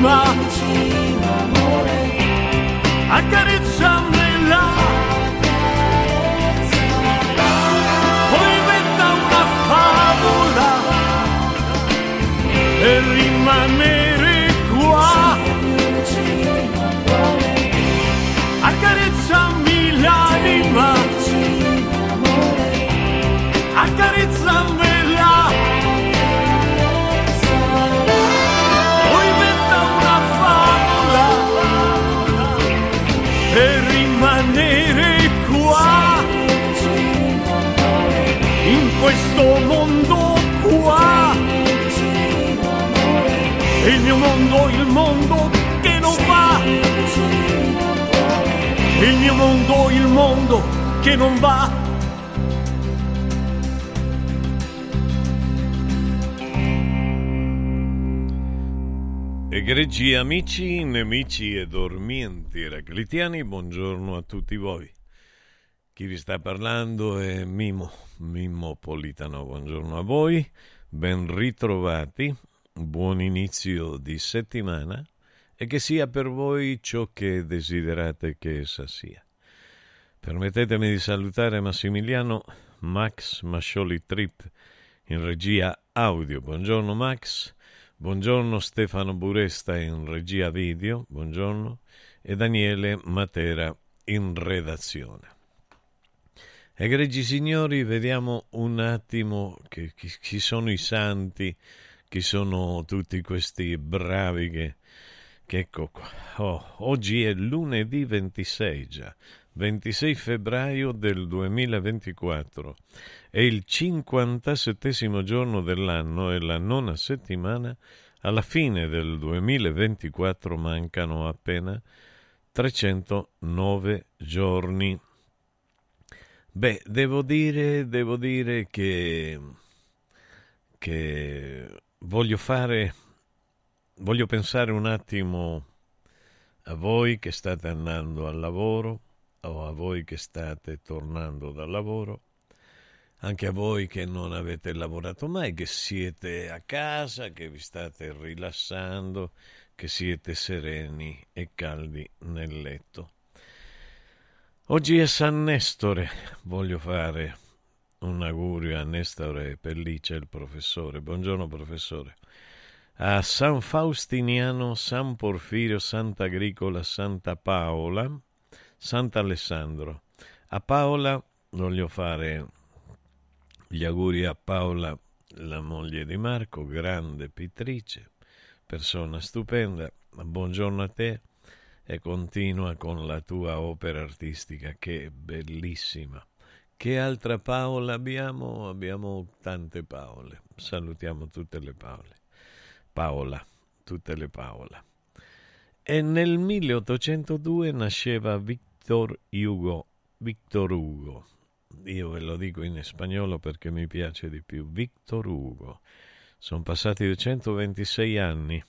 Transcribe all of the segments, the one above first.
l'anima, accarezzamela. Poi inventa una favola rimanere mio mondo, il mondo che non va. Egregi amici, nemici e dormienti eraclitiani, buongiorno a tutti voi. Chi vi sta parlando è Mimo, Mimmo Politano, buongiorno a voi, ben ritrovati, buon inizio di settimana e che sia per voi ciò che desiderate che essa sia. Permettetemi di salutare Massimiliano Max Mascioli Trip in regia audio. Buongiorno Max. Buongiorno Stefano Buresta in regia video, buongiorno, e Daniele Matera in redazione. Egregi signori, vediamo un attimo chi, chi, sono i santi, chi sono tutti questi bravi che, ecco qua. Oh, oggi è lunedì 26 già, 26 febbraio del 2024. È il 57 giorno dell'anno e la nona settimana. Alla fine del 2024 mancano appena 309 giorni. Beh, devo dire, devo dire che, che voglio fare voglio pensare un attimo a voi che state andando al lavoro o a voi che state tornando dal lavoro, anche a voi che non avete lavorato mai, che siete a casa, che vi state rilassando, che siete sereni e caldi nel letto. Oggi è San Nestore, voglio fare un augurio a Nestore Pellice, il professore. Buongiorno professore a San Faustiniano, San Porfirio, Sant'Agricola, Santa Paola, Sant'Alessandro. A Paola voglio fare gli auguri a Paola, la moglie di Marco, grande pittrice, persona stupenda. Buongiorno a te e continua con la tua opera artistica che è bellissima. Che altra Paola abbiamo? Abbiamo tante Paole. Salutiamo tutte le Paole. Paola, tutte le Paola. E nel 1802 nasceva Victor Hugo, Victor Hugo. Io ve lo dico in spagnolo perché mi piace di più. Victor Hugo. Sono passati 226 anni.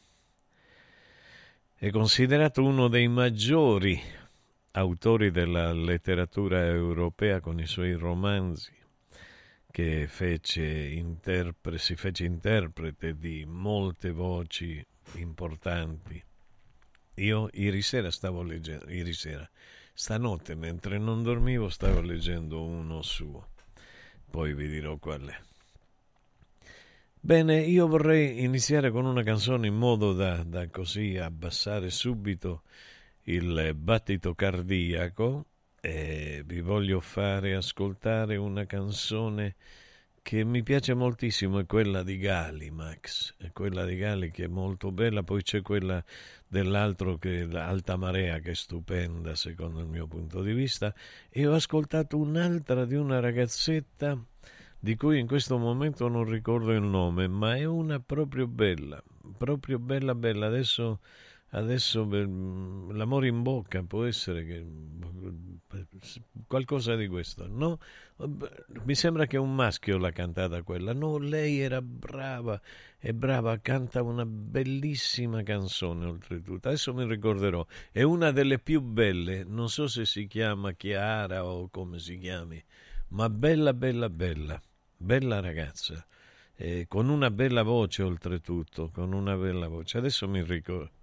È considerato uno dei maggiori autori della letteratura europea con i suoi romanzi che fece interpre- si fece interprete di molte voci importanti. Io ieri sera stavo leggendo, ieri sera, stanotte mentre non dormivo stavo leggendo uno suo, poi vi dirò qual è. Bene, io vorrei iniziare con una canzone in modo da, da così abbassare subito il battito cardiaco e vi voglio fare ascoltare una canzone che mi piace moltissimo, è quella di Gali, Max, è quella di Gali che è molto bella, poi c'è quella dell'altro che è l'Alta Marea che è stupenda secondo il mio punto di vista. E ho ascoltato un'altra di una ragazzetta di cui in questo momento non ricordo il nome, ma è una proprio bella, proprio bella bella, adesso adesso l'amore in bocca può essere che qualcosa di questo no? Mi sembra che un maschio l'ha cantata quella. No lei era brava è brava canta una bellissima canzone oltretutto. Adesso mi ricorderò. È una delle più belle non so se si chiama Chiara o come si chiami ma bella bella bella bella ragazza. Eh, con una bella voce oltretutto con una bella voce. Adesso mi ricordo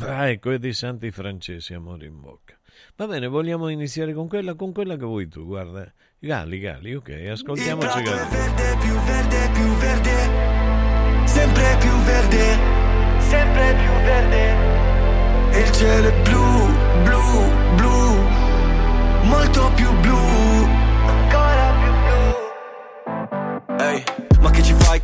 Ah, ecco, e dei santi francesi, amore in bocca. Va bene, vogliamo iniziare con quella, con quella che vuoi tu, guarda. Gali, Gali, ok, ascoltiamoci Gali. È verde, più verde, più verde, sempre più verde, sempre più verde. Il cielo è blu, blu, blu, molto più blu,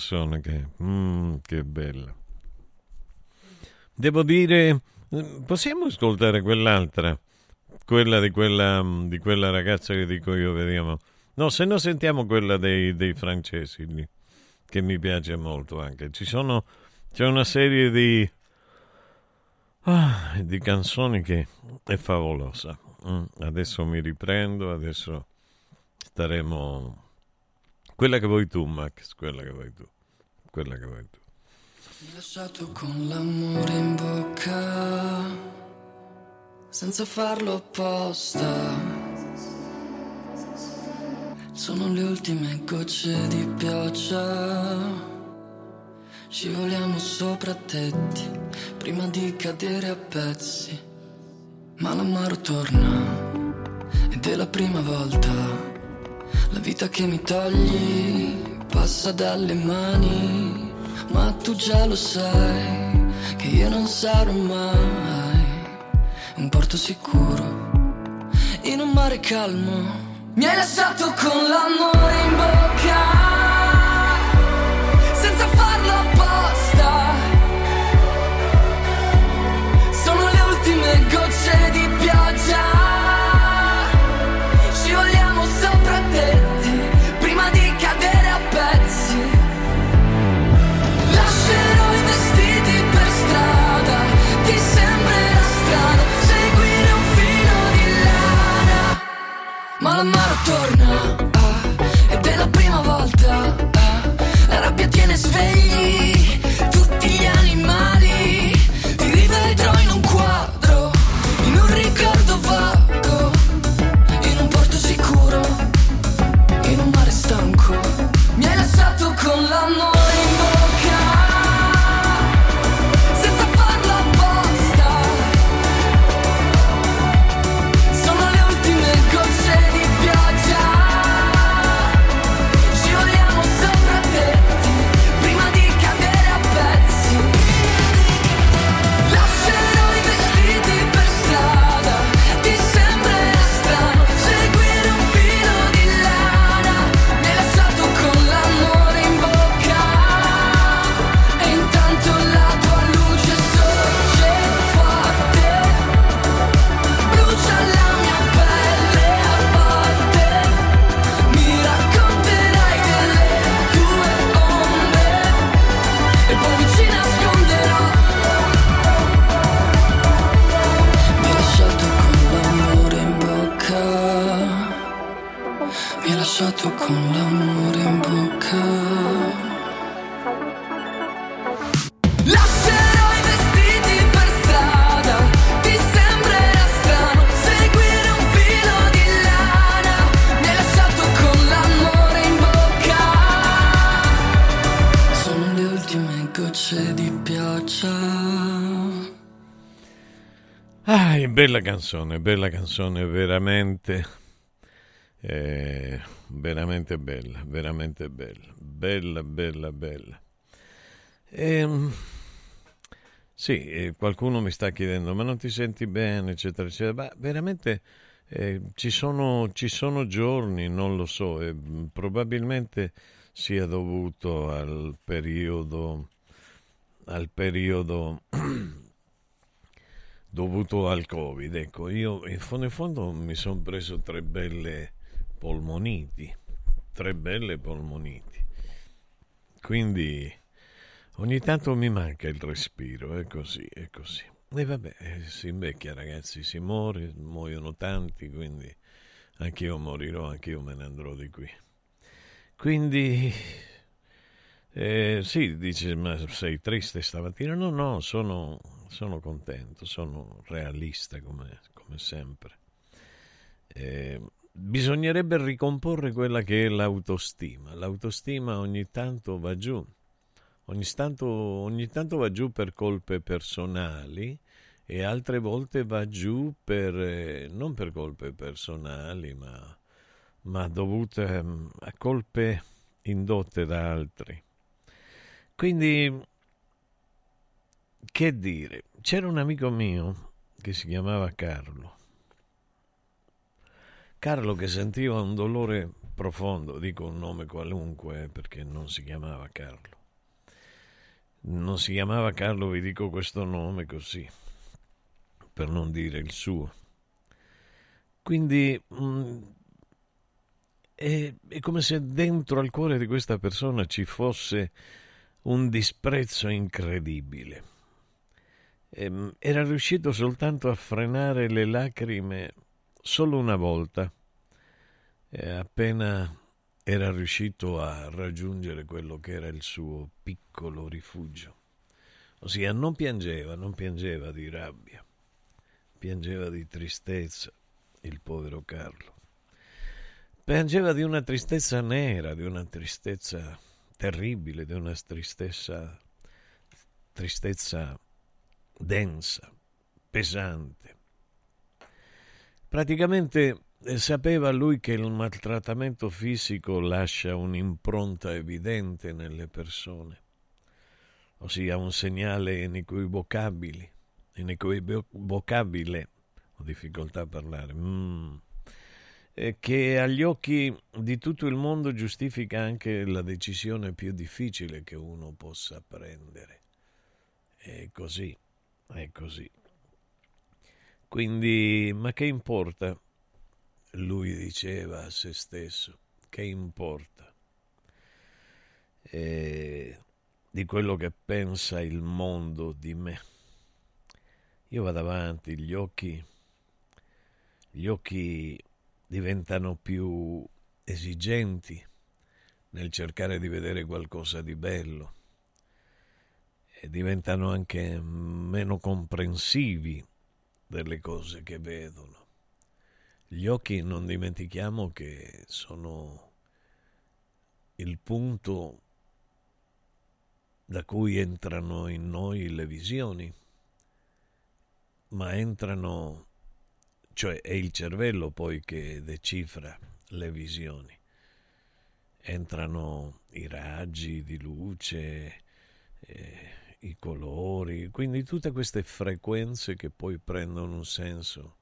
canzone, che, mm, che bella. Devo dire, possiamo ascoltare quell'altra, quella di quella, di quella ragazza che dico io, vediamo. No, se no sentiamo quella dei, dei francesi, che mi piace molto anche. Ci sono, c'è una serie di, ah, di canzoni che è favolosa. Mm, adesso mi riprendo, adesso staremo... Quella che vuoi tu, Max, quella che vuoi tu. Quella che vuoi tu. Mi lasciato con l'amore in bocca, senza farlo apposta. Sono le ultime gocce di pioggia. Scivoliamo sopra tetti prima di cadere a pezzi. Ma l'amaro torna ed è la prima volta. La vita che mi togli passa dalle mani, ma tu già lo sai che io non sarò mai un porto sicuro in un mare calmo. Mi hai lasciato con l'amore in bocca, L'amaro torna, bella canzone, bella canzone, veramente, eh, veramente bella, veramente bella, bella, bella, bella. E, ehm, sì, qualcuno mi sta chiedendo, ma non ti senti bene, eccetera, eccetera. Ma veramente eh, ci, sono, ci, sono, giorni, non lo so, e probabilmente sia dovuto al periodo, al periodo dovuto al Covid. Ecco, io in fondo in fondo mi sono preso tre belle polmoniti, tre belle polmoniti. Quindi ogni tanto mi manca il respiro, è così, è così. E vabbè, eh, si invecchia ragazzi, si muore, muoiono tanti, quindi anch'io morirò, anch'io me ne andrò di qui. Quindi, eh, sì, dice, ma sei triste stamattina? No, no, sono, sono contento, sono realista come, come sempre. Eh, bisognerebbe ricomporre quella che è l'autostima. L'autostima ogni tanto va giù ogni tanto, ogni tanto va giù per colpe personali e altre volte va giù per, eh, non per colpe personali, ma, ma dovute mm, a colpe indotte da altri. Quindi, che dire? C'era un amico mio che si chiamava Carlo. Carlo che sentiva un dolore profondo, dico un nome qualunque perché non si chiamava Carlo non si chiamava Carlo, vi dico questo nome così, per non dire il suo. Quindi mh, mm, è, è, come se dentro al cuore di questa persona ci fosse un disprezzo incredibile. Ehm, era riuscito soltanto a frenare le lacrime solo una volta, e appena era riuscito a raggiungere quello che era il suo piccolo rifugio. Ossia, non piangeva, non piangeva di rabbia, piangeva di tristezza, il povero Carlo. Piangeva di una tristezza nera, di una tristezza terribile, di una tristezza, tristezza densa, pesante. Praticamente sapeva lui che il maltrattamento fisico lascia un'impronta evidente nelle persone, ossia un segnale inequivocabile, inequivocabile, ho difficoltà a parlare, mm, che agli occhi di tutto il mondo giustifica anche la decisione più difficile che uno possa prendere. È così, è così. Quindi, ma che importa? lui diceva a se stesso, che importa eh, di quello che pensa il mondo di me. Io vado avanti, gli occhi, gli occhi diventano più esigenti nel cercare di vedere qualcosa di bello e diventano anche meno comprensivi delle cose che vedono. Gli occhi non dimentichiamo che sono il punto da cui entrano in noi le visioni, ma entrano, cioè è il cervello poi che decifra le visioni. Entrano i raggi di luce, eh, i colori, quindi tutte queste frequenze che poi prendono un senso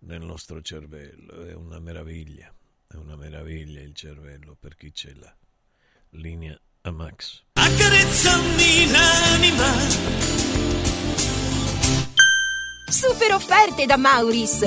nel nostro cervello. È una meraviglia, è una meraviglia il cervello per chi ce l'ha. Linea a Max. Accarezzami l'anima. Super offerte da Mauris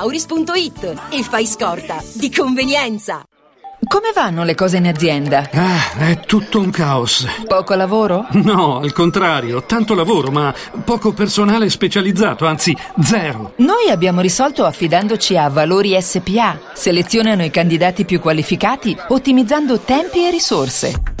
Mauris.it e fai scorta di convenienza. Come vanno le cose in azienda? Ah, è tutto un caos. Poco lavoro? No, al contrario, tanto lavoro, ma poco personale specializzato, anzi zero. Noi abbiamo risolto affidandoci a Valori SPA. Selezionano i candidati più qualificati, ottimizzando tempi e risorse.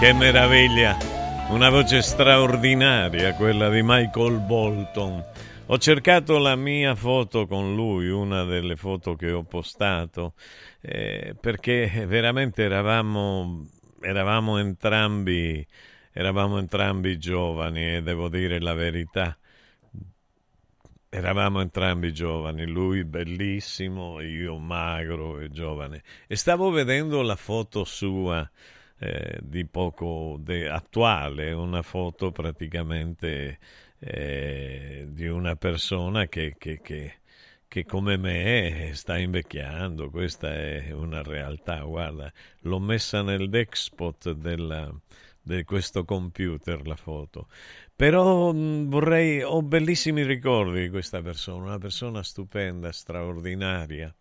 Che meraviglia! Una voce straordinaria, quella di Michael Bolton. Ho cercato la mia foto con lui, una delle foto che ho postato, eh, perché veramente eravamo, eravamo, entrambi, eravamo entrambi giovani e devo dire la verità. Eravamo entrambi giovani, lui bellissimo, io magro e giovane. E stavo vedendo la foto sua eh, di poco de- attuale, una foto praticamente eh, di una persona che, che, che, che, come me sta invecchiando, questa è una realtà, guarda, l'ho messa nel dexpot della, di questo computer la foto. Però mh, vorrei, ho bellissimi ricordi di questa persona, una persona stupenda, straordinaria,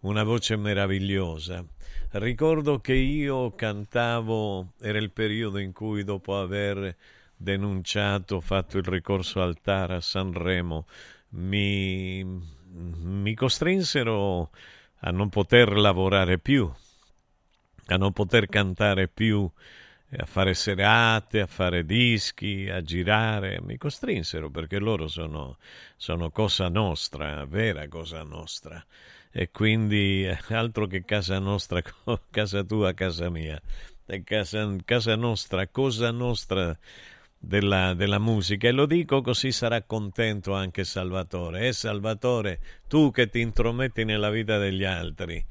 una voce meravigliosa. Ricordo che io cantavo, era il periodo in cui dopo aver denunciato, fatto il ricorso al TAR a Sanremo, mi, mi costrinsero a non poter lavorare più, a non poter cantare più, a fare serate, a fare dischi, a girare. Mi costrinsero perché loro sono, sono cosa nostra, vera cosa nostra e quindi eh, altro che casa nostra, casa tua, casa mia, casa, casa nostra, cosa nostra della, della, musica e lo dico così sarà contento anche Salvatore. Eh Salvatore, tu che ti intrometti nella vita degli altri,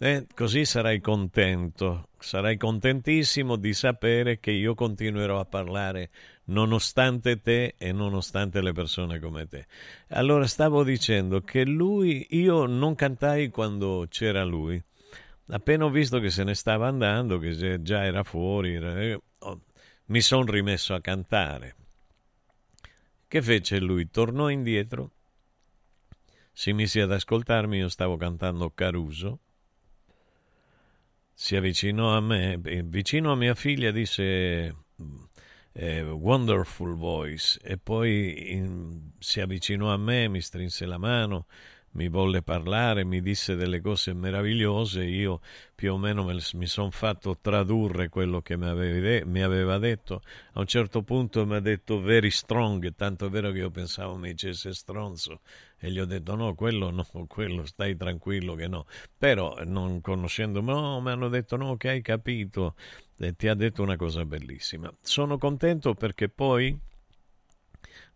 eh, così sarai contento, sarai contentissimo di sapere che io continuerò a parlare nonostante te e nonostante le persone come te. Allora stavo dicendo che lui, io non cantai quando c'era lui. Appena ho visto che se ne stava andando, che già era fuori, eh, mi sono rimesso a cantare. Che fece lui? Tornò indietro, si mise ad ascoltarmi, io stavo cantando Caruso, si avvicinò a me, vicino a mia figlia disse eh, Wonderful Voice e poi in, si avvicinò a me, mi strinse la mano, mi volle parlare, mi disse delle cose meravigliose, io più o meno me, mi sono fatto tradurre quello che mi, aveva detto. A un certo punto mi ha detto very strong, tanto è vero che io pensavo mi dicesse stronzo e gli ho detto no, quello no, quello stai tranquillo che no. Però non conoscendomi, no, mi hanno detto no, che hai capito e ti ha detto una cosa bellissima. Sono contento perché poi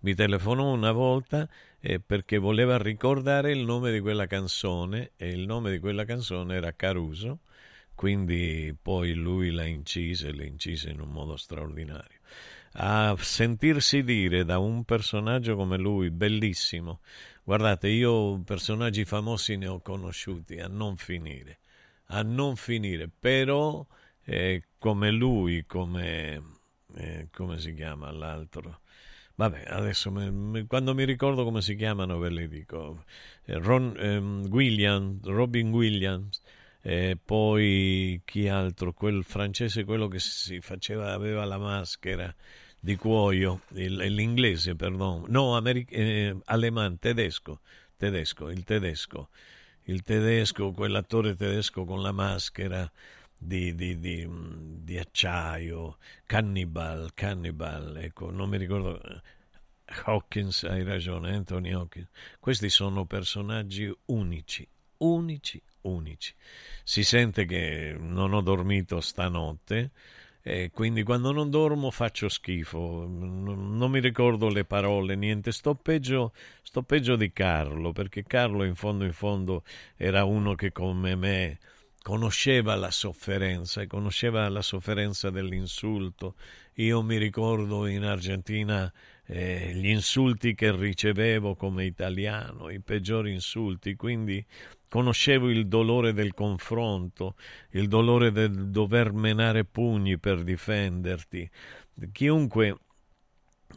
mi telefonò una volta eh, perché voleva ricordare il nome di quella canzone e il nome di quella canzone era Caruso, quindi poi lui la incise, la incise in un modo straordinario. A sentirsi dire da un personaggio come lui, bellissimo, guardate, io personaggi famosi ne ho conosciuti a non finire, a non finire, però eh, come lui, come, eh, come si chiama l'altro? Vabbè, adesso mi, quando mi ricordo come si chiamano ve le dico. Eh, Ron ehm, Williams, Robin Williams, e poi chi altro? Quel francese, quello che si faceva, aveva la maschera di cuoio, il, l'inglese, perdono, no, americ- eh, alemán, tedesco, tedesco, il tedesco, il tedesco, quell'attore tedesco con la maschera di, di, di, di acciaio, Cannibal, Cannibal, ecco, non mi ricordo. Hawkins, hai ragione, Anthony Hawkins. Questi sono personaggi unici, unici, unici. Si sente che non ho dormito stanotte e quindi quando non dormo faccio schifo, non, mi ricordo le parole, niente. Sto peggio, sto peggio di Carlo, perché Carlo in fondo in fondo era uno che come me conosceva la sofferenza e conosceva la sofferenza dell'insulto. Io mi ricordo in Argentina eh, gli insulti che ricevevo come italiano, i peggiori insulti, quindi conoscevo il dolore del confronto, il dolore del dover menare pugni per difenderti. Chiunque,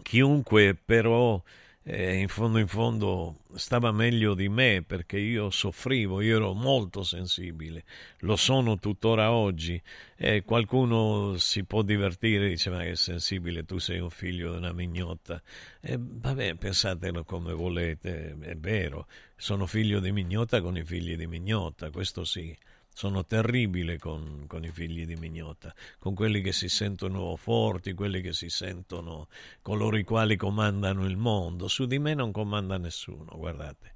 chiunque però eh, in fondo in fondo stava meglio di me perché io soffrivo, io ero molto sensibile, lo sono tuttora oggi e qualcuno si può divertire, dice ma che sensibile, tu sei un figlio di una mignotta. E vabbè, pensatelo come volete, è vero, sono figlio di mignotta con i figli di mignotta, questo sì. Sono terribile con, con, i figli di Mignotta, con quelli che si sentono forti, quelli che si sentono coloro i quali comandano il mondo. Su di me non comanda nessuno, guardate,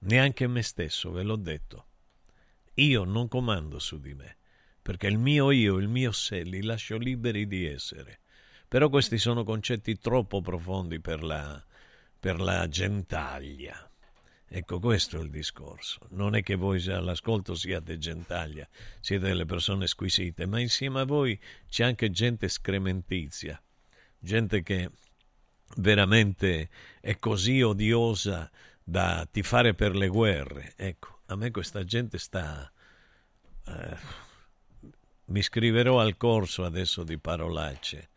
neanche me stesso, ve l'ho detto. Io non comando su di me, perché il mio io, il mio sé, li lascio liberi di essere. Però questi sono concetti troppo profondi per la, per la gentaglia. Ecco, questo è il discorso. Non è che voi all'ascolto siate gentaglia, siete delle persone squisite, ma insieme a voi c'è anche gente scrementizia, gente che veramente è così odiosa da tifare per le guerre. Ecco, a me questa gente sta... Eh, mi iscriverò al corso adesso di parolacce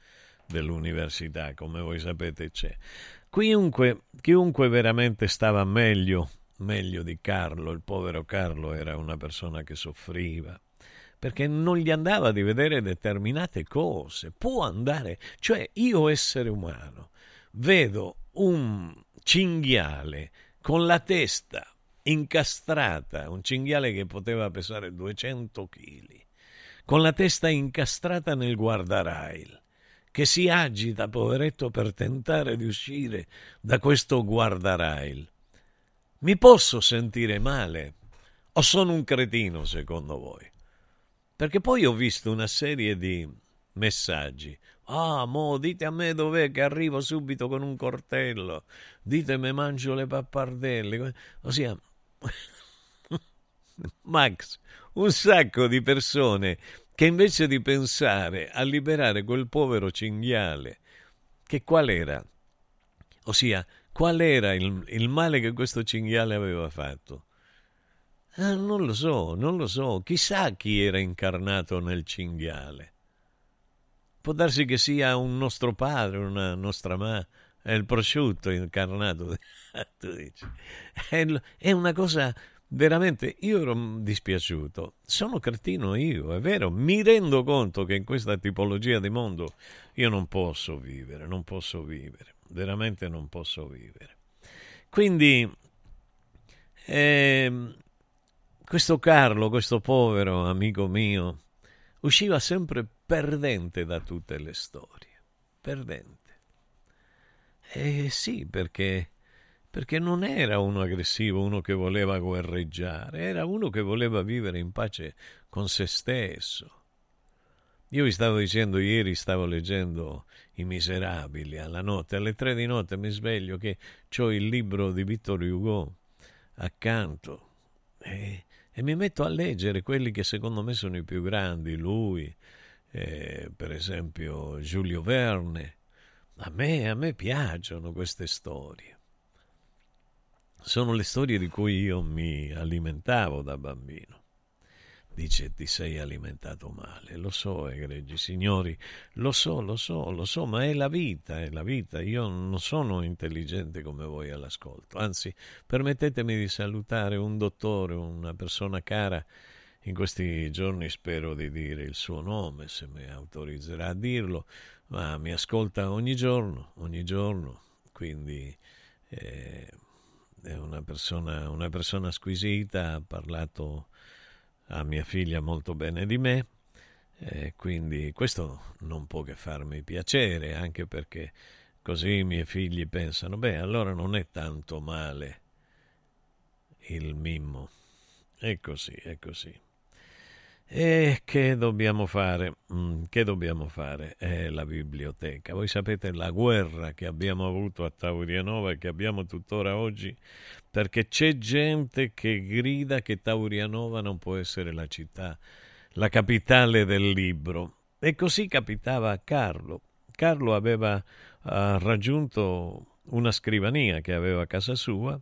dell'università, come voi sapete c'è. Chiunque, chiunque veramente stava meglio, meglio di Carlo, il povero Carlo era una persona che soffriva, perché non gli andava di vedere determinate cose. Può andare, cioè io essere umano, vedo un cinghiale con la testa incastrata, un cinghiale che poteva pesare 200 kg, con la testa incastrata nel guardarail che si agita, poveretto, per tentare di uscire da questo guardarail. Mi posso sentire male? O sono un cretino, secondo voi? Perché poi ho visto una serie di messaggi. Ah, mo, dite a me dov'è che arrivo subito con un cortello. Ditemi mangio le pappardelle. Ossia, Max, un sacco di persone che invece di pensare a liberare quel povero cinghiale, che qual era? Ossia, qual era il, il male che questo cinghiale aveva fatto? Ah, non lo so, non lo so. Chissà chi era incarnato nel cinghiale. Può darsi che sia un nostro padre, una nostra madre, è il prosciutto incarnato. tu dici. È una cosa veramente io ero dispiaciuto. Sono cretino io, è vero, mi rendo conto che in questa tipologia di mondo io non posso vivere, non posso vivere, veramente non posso vivere. Quindi eh, questo Carlo, questo povero amico mio, usciva sempre perdente da tutte le storie, perdente. Eh sì, perché perché non era uno aggressivo, uno che voleva guerreggiare, era uno che voleva vivere in pace con se stesso. Io vi stavo dicendo ieri, stavo leggendo I Miserabili alla notte, alle tre di notte mi sveglio che ho il libro di Vittor Hugo accanto e, e, mi metto a leggere quelli che secondo me sono i più grandi, lui, eh, per esempio Giulio Verne. A me, a me piacciono queste storie sono le storie di cui io mi alimentavo da bambino. Dice, ti sei alimentato male, lo so, egregi signori, lo so, lo so, lo so, ma è la vita, è la vita. Io non sono intelligente come voi all'ascolto, anzi, permettetemi di salutare un dottore, una persona cara. In questi giorni spero di dire il suo nome, se mi autorizzerà a dirlo, ma mi ascolta ogni giorno, ogni giorno, quindi... Eh, è una persona, una persona squisita, ha parlato a mia figlia molto bene di me, e quindi questo non può che farmi piacere, anche perché così i miei figli pensano, beh, allora non è tanto male il mimmo. È così, è così. E che dobbiamo fare? Mm, che dobbiamo fare? È la biblioteca. Voi sapete la guerra che abbiamo avuto a Taurianova e che abbiamo tuttora oggi, perché c'è gente che grida che Taurianova non può essere la città, la capitale del libro. E così capitava a Carlo. Carlo aveva uh, raggiunto una scrivania che aveva a casa sua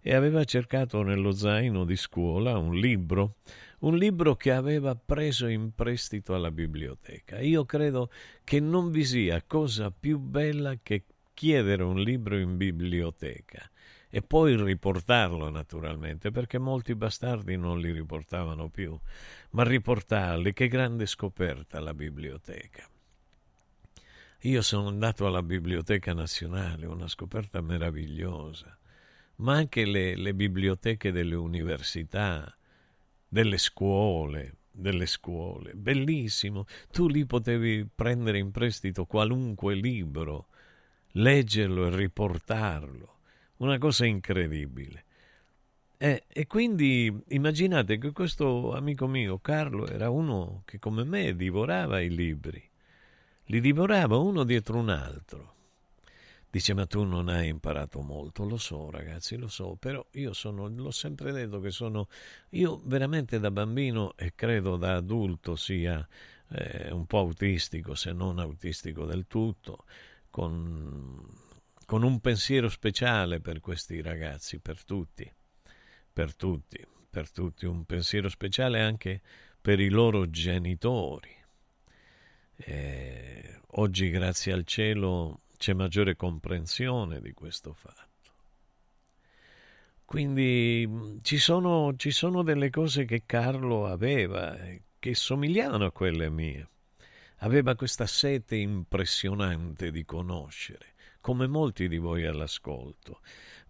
e aveva cercato nello zaino di scuola un libro un libro che aveva preso in prestito alla biblioteca. Io credo che non vi sia cosa più bella che chiedere un libro in biblioteca e poi riportarlo naturalmente, perché molti bastardi non li riportavano più, ma riportarli, che grande scoperta la biblioteca. Io sono andato alla Biblioteca Nazionale, una scoperta meravigliosa, ma anche le, le biblioteche delle università, delle scuole, delle scuole, bellissimo. Tu lì potevi prendere in prestito qualunque libro, leggerlo e riportarlo, una cosa incredibile. E, e, quindi immaginate che questo amico mio, Carlo, era uno che come me divorava i libri, li divorava uno dietro un altro. Dice, ma tu non hai imparato molto, lo so ragazzi, lo so, però io sono, l'ho sempre detto che sono, io veramente da bambino e credo da adulto sia eh, un po' autistico, se non autistico del tutto, con, con un pensiero speciale per questi ragazzi, per tutti, per tutti, per tutti, un pensiero speciale anche per i loro genitori. Eh, oggi, grazie al cielo, c'è maggiore comprensione di questo fatto. Quindi ci sono, ci sono delle cose che Carlo aveva che somigliavano a quelle mie. Aveva questa sete impressionante di conoscere, come molti di voi all'ascolto.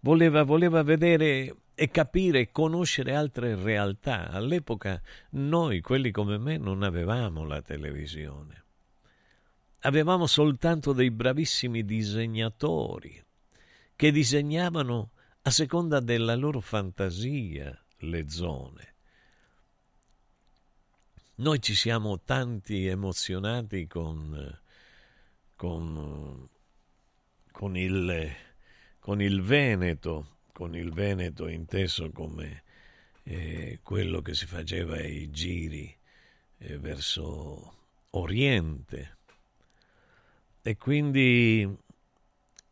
Voleva, voleva vedere e capire e conoscere altre realtà. All'epoca noi, quelli come me, non avevamo la televisione avevamo soltanto dei bravissimi disegnatori che disegnavano a seconda della loro fantasia le zone. Noi ci siamo tanti emozionati con, con, con, il, con il Veneto, con il Veneto inteso come eh, quello che si faceva ai giri eh, verso Oriente e quindi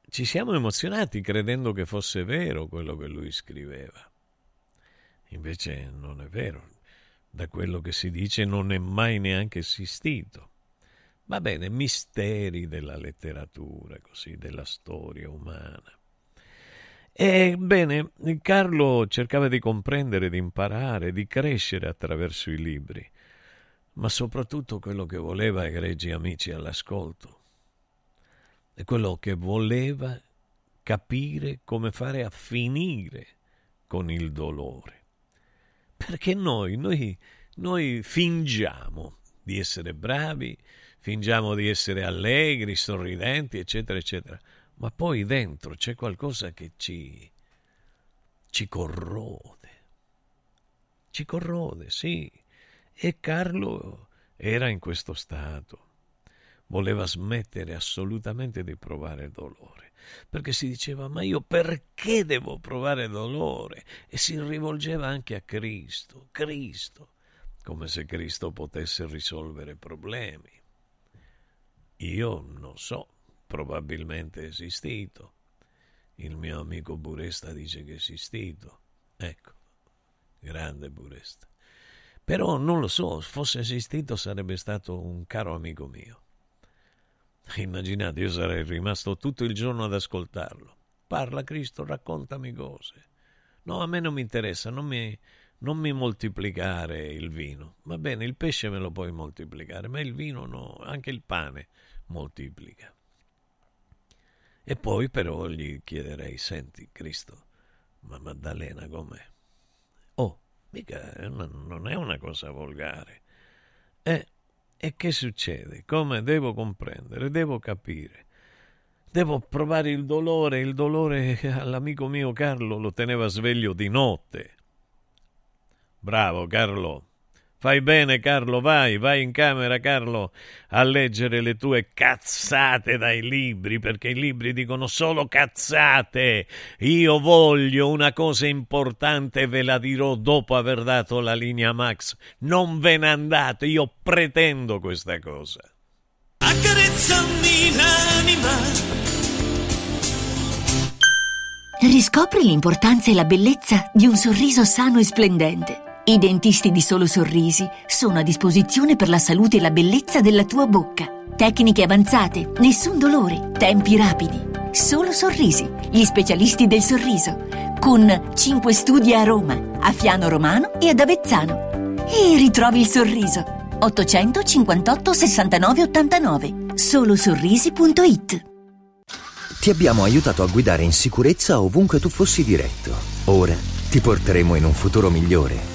ci siamo emozionati credendo che fosse vero quello che lui scriveva. Invece non è vero. Da quello che si dice non è mai neanche esistito. Va bene, misteri della letteratura, così, della storia umana. Ebbene, Carlo cercava di comprendere, di imparare, di crescere attraverso i libri, ma soprattutto quello che voleva, egregi amici all'ascolto, è quello che voleva capire come fare a finire con il dolore. Perché noi, noi, noi fingiamo di essere bravi, fingiamo di essere allegri, sorridenti, eccetera, eccetera, ma poi dentro c'è qualcosa che ci, ci corrode. Ci corrode, sì. E Carlo era in questo stato voleva smettere assolutamente di provare dolore, perché si diceva ma io perché devo provare dolore? E si rivolgeva anche a Cristo, Cristo, come se Cristo potesse risolvere problemi. Io non so, probabilmente è esistito. Il mio amico Buresta dice che è esistito. Ecco, grande Buresta. Però non lo so, fosse esistito sarebbe stato un caro amico mio. Immaginate, io sarei rimasto tutto il giorno ad ascoltarlo. Parla Cristo, raccontami cose. No, a me non mi interessa, non mi, non mi moltiplicare il vino. Va bene, il pesce me lo puoi moltiplicare, ma il vino no, anche il pane moltiplica. E poi però gli chiederei, senti Cristo, ma Maddalena com'è? Oh, mica non è una cosa volgare. Eh, e che succede? Come devo comprendere? Devo capire. Devo provare il dolore. Il dolore all'amico mio Carlo lo teneva sveglio di notte. Bravo Carlo. Fai bene, Carlo, vai, vai in camera, Carlo, a leggere le tue cazzate dai libri, perché i libri dicono solo cazzate. Io voglio una cosa importante e ve la dirò dopo aver dato la linea Max. Non ve ne andate, io pretendo questa cosa. Accarezzami l'anima. Riscopri l'importanza e la bellezza di un sorriso sano e splendente. I dentisti di Solo Sorrisi sono a disposizione per la salute e la bellezza della tua bocca. Tecniche avanzate, nessun dolore, tempi rapidi. Solo Sorrisi, gli specialisti del sorriso. Con 5 studi a Roma, a Fiano Romano e ad Avezzano. E ritrovi il sorriso. 858 69 89. Solosorrisi.it Ti abbiamo aiutato a guidare in sicurezza ovunque tu fossi diretto. Ora ti porteremo in un futuro migliore.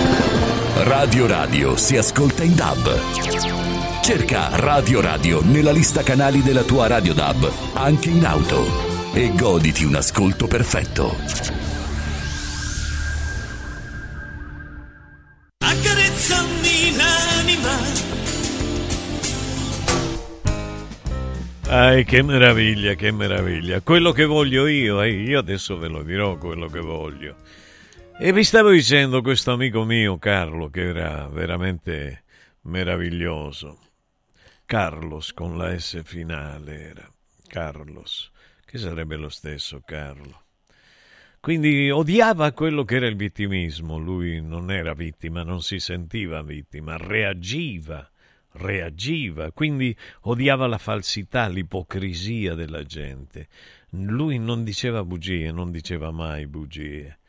Radio Radio si ascolta in DAB. Cerca Radio Radio nella lista canali della tua Radio DAB, anche in auto. E goditi un ascolto perfetto. Accarezzami l'anima. Ai, che meraviglia, che meraviglia. Quello che voglio io, eh, io adesso ve lo dirò quello che voglio. E vi stavo dicendo questo amico mio, Carlo, che era veramente meraviglioso. Carlos con la S finale era. Carlos, che sarebbe lo stesso Carlo. Quindi odiava quello che era il vittimismo. Lui non era vittima, non si sentiva vittima, reagiva reagiva, quindi odiava la falsità, l'ipocrisia della gente. Lui non diceva bugie, non diceva mai bugie,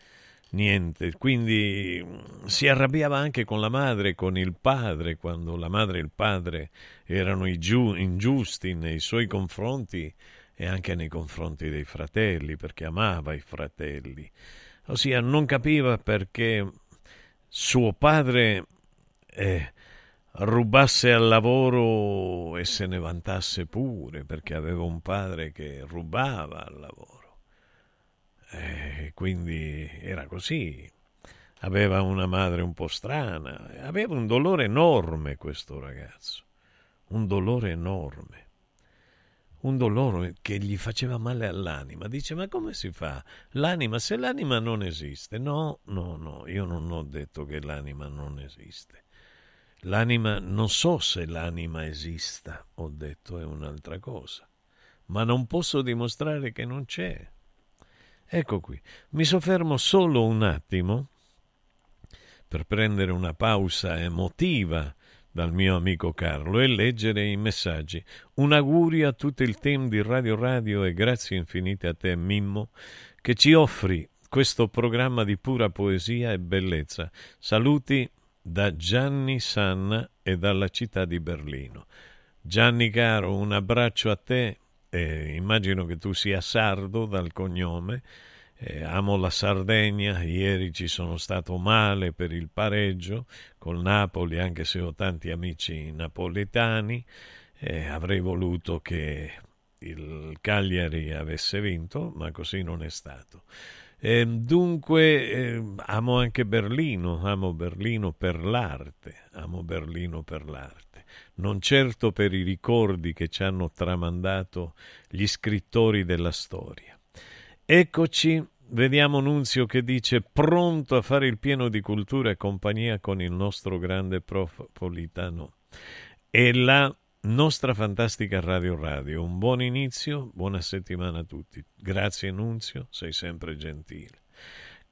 niente. Quindi si arrabbiava anche con la madre con il padre, quando la madre e il padre erano ingiusti nei suoi confronti e anche nei confronti dei fratelli, perché amava i fratelli. Ossia, non capiva perché suo padre... Eh, rubasse al lavoro e se ne vantasse pure perché aveva un padre che rubava al lavoro. E quindi era così. Aveva una madre un po' strana, aveva un dolore enorme questo ragazzo, un dolore enorme, un dolore che gli faceva male all'anima. Dice, ma come si fa? L'anima, se l'anima non esiste? No, no, no, io non ho detto che l'anima non esiste. L'anima, non so se l'anima esista, ho detto, è un'altra cosa, ma non posso dimostrare che non c'è. Ecco qui, mi soffermo solo un attimo per prendere una pausa emotiva dal mio amico Carlo e leggere i messaggi. Un augurio a tutto il team di Radio Radio e grazie infinite a te, Mimmo, che ci offri questo programma di pura poesia e bellezza. Saluti da Gianni Sanna e dalla città di Berlino. Gianni caro, un abbraccio a te, eh, immagino che tu sia sardo dal cognome, eh, amo la Sardegna, ieri ci sono stato male per il pareggio col Napoli, anche se ho tanti amici napoletani, eh, avrei voluto che il Cagliari avesse vinto, ma così non è stato. Eh, dunque eh, amo anche Berlino, amo Berlino per l'arte, amo Berlino per l'arte, non certo per i ricordi che ci hanno tramandato gli scrittori della storia. Eccoci, vediamo Nunzio che dice pronto a fare il pieno di cultura e compagnia con il nostro grande prof Politano. E la nostra fantastica Radio Radio. Un buon inizio, buona settimana a tutti. Grazie Nunzio, sei sempre gentile.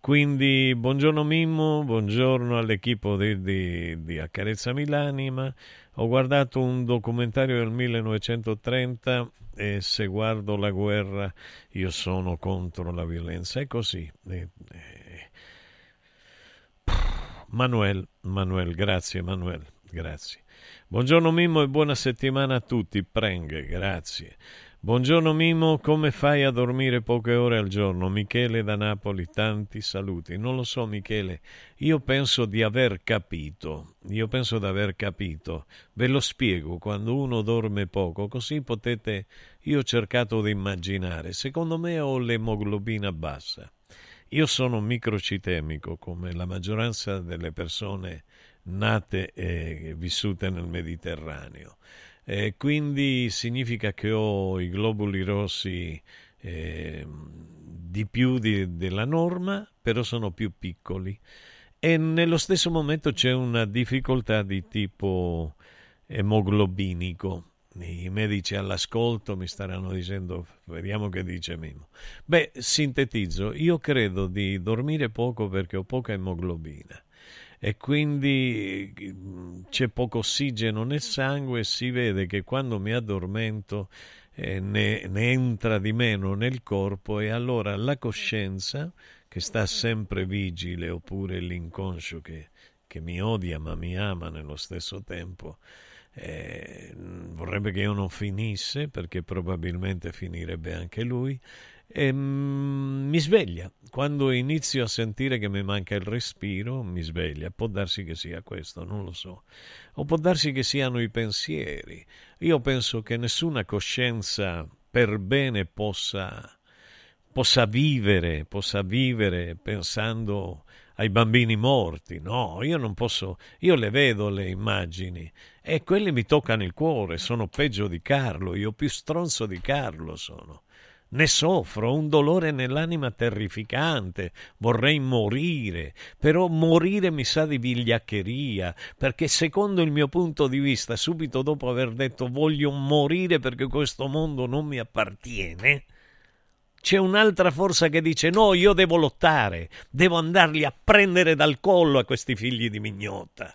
Quindi buongiorno Mimmo, buongiorno all'equipo di, di, di Accarezzami l'anima. Ho guardato un documentario del 1930 e se guardo la guerra io sono contro la violenza. È così. Eh, eh. Manuel, Manuel, grazie Manuel, grazie. Buongiorno Mimmo e buona settimana a tutti. Prenghe, grazie. Buongiorno Mimmo, come fai a dormire poche ore al giorno? Michele da Napoli, tanti saluti. Non lo so Michele, io penso di aver capito, io penso di aver capito. Ve lo spiego, quando uno dorme poco, così potete... Io ho cercato di immaginare, secondo me ho l'emoglobina bassa. Io sono microcitemico, come la maggioranza delle persone nate e vissute nel Mediterraneo. E quindi significa che ho i globuli rossi eh, di più di, della norma, però sono più piccoli. E nello stesso momento c'è una difficoltà di tipo emoglobinico. I medici all'ascolto mi staranno dicendo, vediamo che dice Mimo. Beh, sintetizzo, io credo di dormire poco perché ho poca emoglobina e quindi c'è poco ossigeno nel sangue si vede che quando mi addormento eh, ne, ne entra di meno nel corpo e allora la coscienza che sta sempre vigile oppure l'inconscio che, che mi odia ma mi ama nello stesso tempo eh, vorrebbe che io non finisse perché probabilmente finirebbe anche lui e mm, mi sveglia. Quando inizio a sentire che mi manca il respiro, mi sveglia. Può darsi che sia questo, non lo so. O può darsi che siano i pensieri. Io penso che nessuna coscienza per bene possa, possa vivere, possa vivere pensando ai bambini morti. No, io non posso, io le vedo le immagini e quelle mi toccano il cuore, sono peggio di Carlo, io più stronzo di Carlo sono. Ne soffro, un dolore nell'anima terrificante, vorrei morire, però morire mi sa di vigliaccheria, perché secondo il mio punto di vista, subito dopo aver detto voglio morire perché questo mondo non mi appartiene, c'è un'altra forza che dice no, io devo lottare, devo andarli a prendere dal collo a questi figli di mignotta.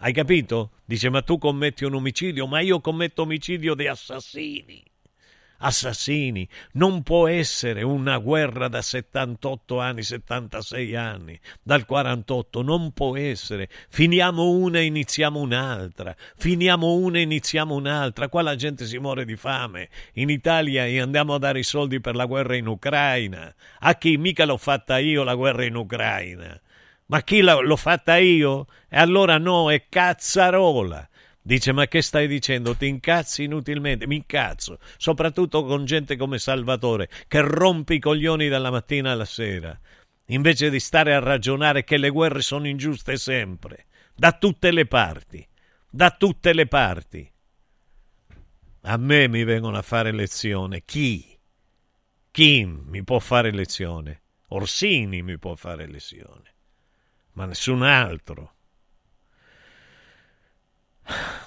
Hai capito? Dice ma tu commetti un omicidio, ma io commetto omicidio di assassini assassini. Non può essere una guerra da 78 anni, 76 anni, dal 48, non può essere. Finiamo una e iniziamo un'altra, finiamo una e iniziamo un'altra. Qua la gente si muore di fame. In Italia andiamo a dare i soldi per la guerra in Ucraina. A chi mica l'ho fatta io la guerra in Ucraina? Ma chi l'ho fatta io? E allora no, è cazzarola. Dice, ma che stai dicendo? Ti incazzi inutilmente? Mi incazzo, soprattutto con gente come Salvatore, che rompe i coglioni dalla mattina alla sera, invece di stare a ragionare che le guerre sono ingiuste sempre, da tutte le parti, da tutte le parti. A me mi vengono a fare lezione. Chi? Chi mi può fare lezione? Orsini mi può fare lezione, ma nessun altro.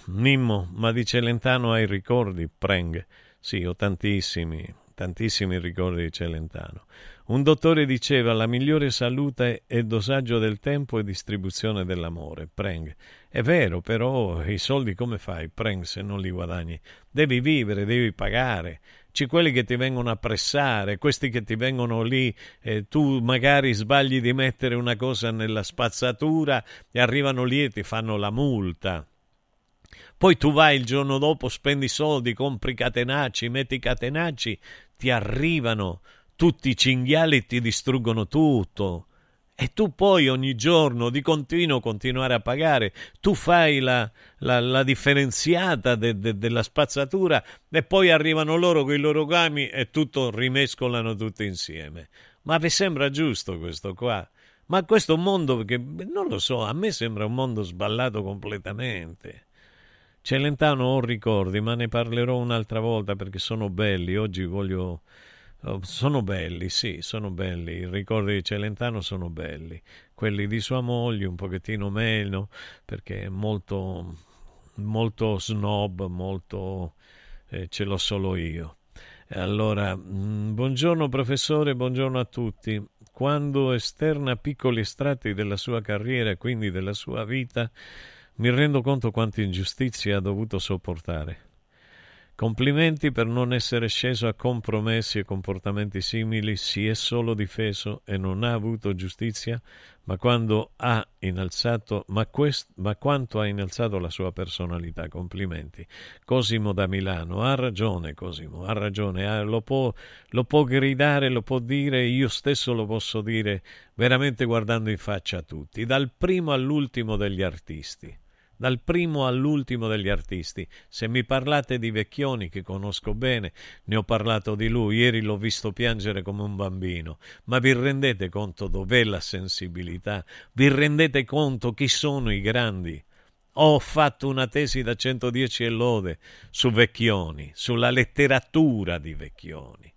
Mimmo, ma di Celentano hai ricordi? Preng. Sì, ho tantissimi, tantissimi ricordi di Celentano. Un dottore diceva la migliore salute è dosaggio del tempo e distribuzione dell'amore. Preng. È vero, però i soldi come fai, Preng, se non li guadagni? Devi vivere, devi pagare. C'è quelli che ti vengono a pressare, questi che ti vengono lì, eh, tu magari sbagli di mettere una cosa nella spazzatura e arrivano lì e ti fanno la multa. Poi tu vai il giorno dopo, spendi soldi, compri catenacci, metti catenacci, ti arrivano tutti i cinghiali e ti distruggono tutto. E tu poi ogni giorno di continuo continuare a pagare, tu fai la, la, la differenziata de, de, della spazzatura e poi arrivano loro con i loro gami e tutto rimescolano tutto insieme. Ma vi sembra giusto questo qua? Ma questo mondo che non lo so, a me sembra un mondo sballato completamente. Celentano ho ricordi, ma ne parlerò un'altra volta perché sono belli. Oggi voglio. Oh, sono belli, sì, sono belli. I ricordi di Celentano sono belli. Quelli di sua moglie, un pochettino meno, perché è molto, molto snob, molto. Eh, ce l'ho solo io. Allora, mm, buongiorno professore, buongiorno a tutti. Quando esterna piccoli estratti della sua carriera quindi della sua vita, mi rendo conto quante ingiustizie ha dovuto sopportare. Complimenti per non essere sceso a compromessi e comportamenti simili, si è solo difeso e non ha avuto giustizia, ma, ha innalzato, ma, quest, ma quanto ha innalzato la sua personalità. Complimenti. Cosimo da Milano, ha ragione Cosimo, ha ragione, ha, lo, può, lo può gridare, lo può dire, io stesso lo posso dire veramente guardando in faccia a tutti, dal primo all'ultimo degli artisti dal primo all'ultimo degli artisti. Se mi parlate di Vecchioni, che conosco bene, ne ho parlato di lui, ieri l'ho visto piangere come un bambino, ma vi rendete conto dov'è la sensibilità? Vi rendete conto chi sono i grandi? Ho fatto una tesi da 110 e lode su Vecchioni, sulla letteratura di Vecchioni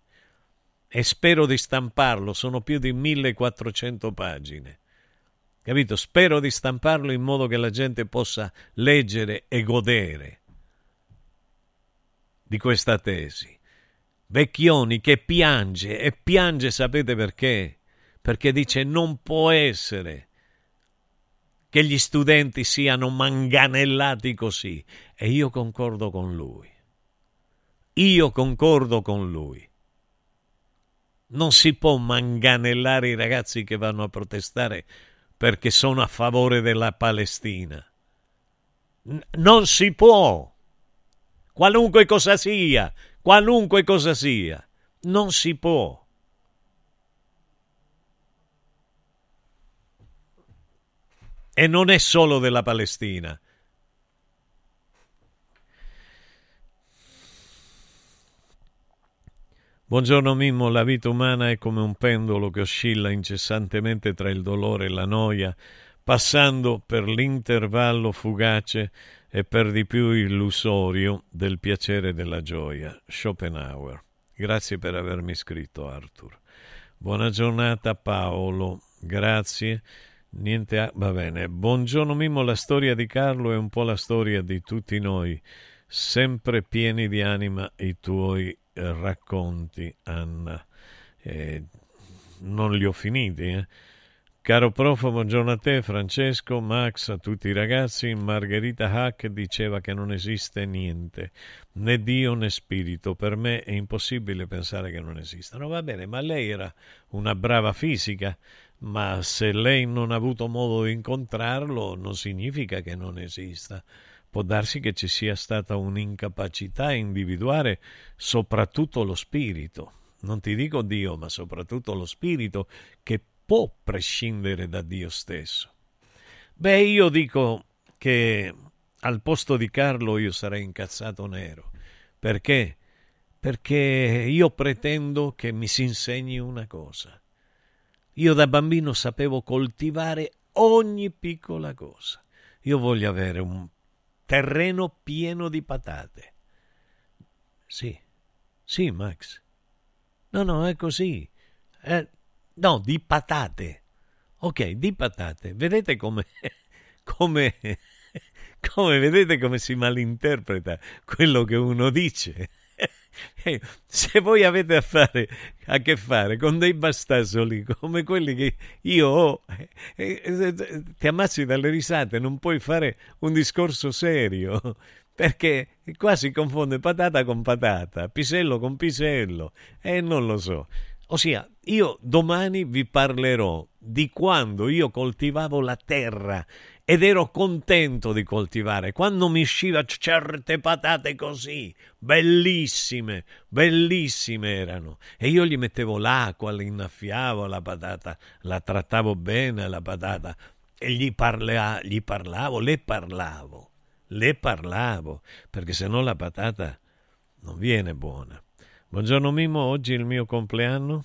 e spero di stamparlo, sono più di 1400 pagine. Capito? Spero di stamparlo in modo che la gente possa leggere e godere di questa tesi. Vecchioni che piange e piange, sapete perché? Perché dice non può essere che gli studenti siano manganellati così. E io concordo con lui. Io concordo con lui. Non si può manganellare i ragazzi che vanno a protestare perché sono a favore della Palestina. N- non si può, qualunque cosa sia, qualunque cosa sia, non si può. E non è solo della Palestina. Buongiorno Mimmo, la vita umana è come un pendolo che oscilla incessantemente tra il dolore e la noia, passando per l'intervallo fugace e per di più illusorio del piacere e della gioia. Schopenhauer. Grazie per avermi scritto, Arthur. Buona giornata Paolo, grazie. Niente a... va bene. Buongiorno Mimmo, la storia di Carlo è un po' la storia di tutti noi, sempre pieni di anima i tuoi racconti, Anna. Eh, non li ho finiti, eh. Caro prof, buongiorno a te, Francesco, Max, a tutti i ragazzi. Margherita Hack diceva che non esiste niente, né Dio né spirito. Per me è impossibile pensare che non esistano. Va bene, ma lei era una brava fisica, ma se lei non ha avuto modo di incontrarlo, non significa che non esista può darsi che ci sia stata un'incapacità a individuare soprattutto lo spirito, non ti dico Dio, ma soprattutto lo spirito che può prescindere da Dio stesso. Beh, io dico che al posto di Carlo io sarei incazzato nero. Perché? Perché io pretendo che mi si insegni una cosa. Io da bambino sapevo coltivare ogni piccola cosa. Io voglio avere un terreno pieno di patate. Sì, sì, Max. No, no, è così. Eh, no, di patate. Ok, di patate. Vedete come, come, come, vedete come si malinterpreta quello che uno dice? Eh, se voi avete a, fare, a che fare con dei bastasoli come quelli che io ho, eh, eh, ti ammazzi dalle risate, non puoi fare un discorso serio perché qua si confonde patata con patata, pisello con pisello e non lo so. Ossia, io domani vi parlerò di quando io coltivavo la terra ed ero contento di coltivare. Quando mi usciva certe patate così, bellissime, bellissime erano. E io gli mettevo l'acqua, li innaffiavo la patata, la trattavo bene la patata e gli, parla, gli parlavo, le parlavo, le parlavo, perché se no la patata non viene buona. Buongiorno Mimo, oggi è il mio compleanno.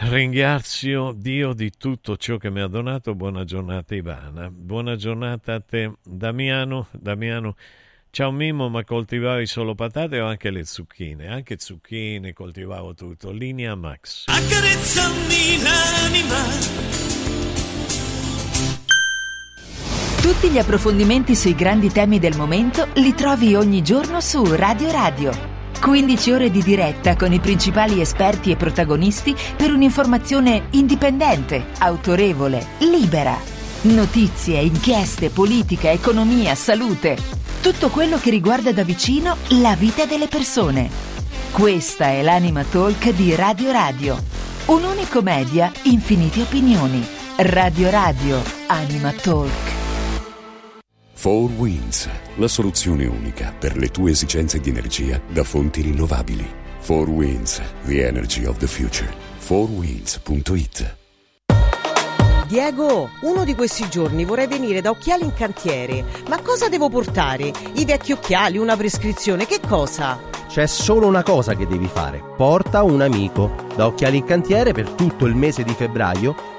Ringrazio Dio di tutto ciò che mi ha donato. Buona giornata Ivana. Buona giornata a te Damiano. Damiano, ciao Mimo, ma coltivavi solo patate o anche le zucchine? Anche zucchine, coltivavo tutto. Linea Max. Accarezzami l'anima. Tutti gli approfondimenti sui grandi temi del momento li trovi ogni giorno su Radio Radio. 15 ore di diretta con i principali esperti e protagonisti per un'informazione indipendente, autorevole, libera. Notizie, inchieste, politica, economia, salute. Tutto quello che riguarda da vicino la vita delle persone. Questa è l'Anima Talk di Radio Radio. Un unico media, infinite opinioni. Radio Radio, Anima Talk. 4 Winds, la soluzione unica per le tue esigenze di energia da fonti rinnovabili. 4 Winds, the energy of the future. 4winds.it Diego, uno di questi giorni vorrei venire da Occhiali in Cantiere. Ma cosa devo portare? I vecchi occhiali, una prescrizione, che cosa? C'è solo una cosa che devi fare. Porta un amico. Da Occhiali in Cantiere per tutto il mese di febbraio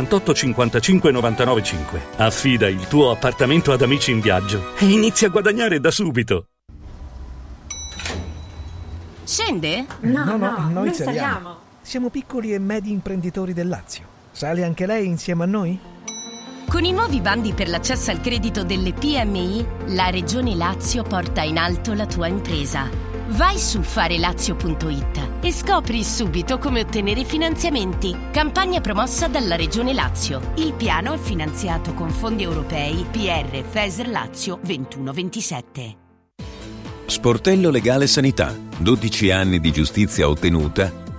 78 55 99 5. Affida il tuo appartamento ad amici in viaggio e inizia a guadagnare da subito. Scende? No, no, no noi, noi saliamo. saliamo. Siamo piccoli e medi imprenditori del Lazio. Sale anche lei insieme a noi? Con i nuovi bandi per l'accesso al credito delle PMI, la Regione Lazio porta in alto la tua impresa. Vai su farelazio.it e scopri subito come ottenere finanziamenti. Campagna promossa dalla Regione Lazio. Il piano è finanziato con fondi europei PR FESR Lazio 2127. Sportello Legale Sanità. 12 anni di giustizia ottenuta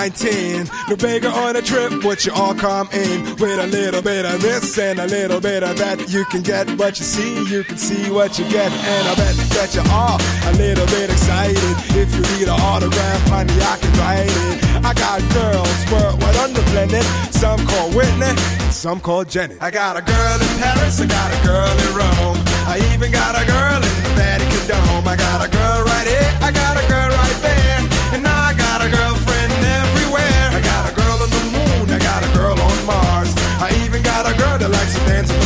19. No bigger on a trip, what you all come in with a little bit of this and a little bit of that. You can get what you see, you can see what you get, and I bet that you are a little bit excited. If you need an autograph, honey, I can write it. I got girls worldwide what? Underblended? Some call Whitney, some call Jenny. I got a girl in Paris, I got a girl in Rome. I even got a girl in the Vatican Dome. I got a girl right here.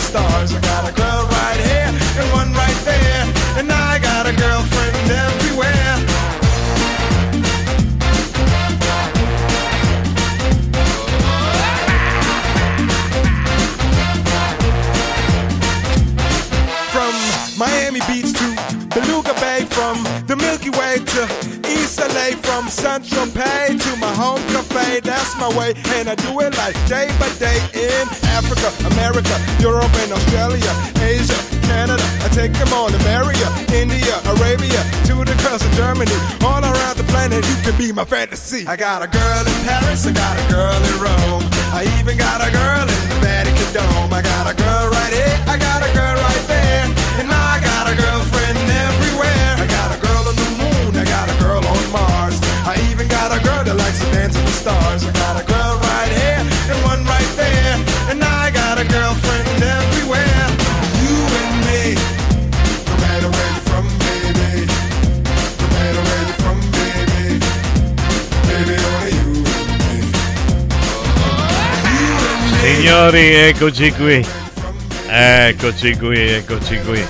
Stars. I got a girl right here and one right there. And I got a girlfriend Central Pay to my home cafe. That's my way, and I do it like day by day in Africa, America, Europe, and Australia, Asia, Canada. I take them all to Maria, India, Arabia, to the coast of Germany, all around the planet. You can be my fantasy. I got a girl in Paris, I got a girl in Rome, I even got a girl in the Vatican Dome. I got a girl right here, I got a girl right Signori, eccoci qui. Eccoci qui, eccoci qui.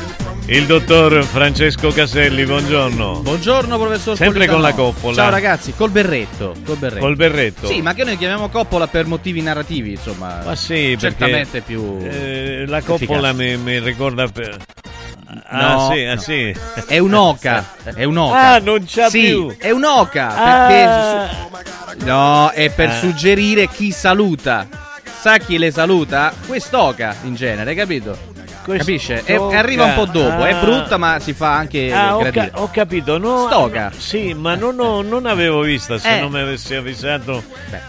Il dottor Francesco Caselli, buongiorno. Buongiorno professor Sempre con Politano. la coppola. Ciao ragazzi, col berretto, col berretto. Col berretto? Sì, ma che noi chiamiamo coppola per motivi narrativi, insomma. Ma sì, certamente più eh, la coppola mi, mi ricorda per... Ah, No, sì, ah, no. sì. È un'oca, è un'oca. Ah, non c'ha sì, più. è un'oca, Ah. perché... No, è per Ah. suggerire chi saluta. Sa chi le saluta? Quest'oca, in genere, capito? Capisce? E- Quest'oca. arriva un po' dopo, è Ah. brutta ma si fa anche Ah, ho, ca- ho capito, no, Stoca. Sì, ma non, ho- non avevo vista se Eh. non mi avessi avvisato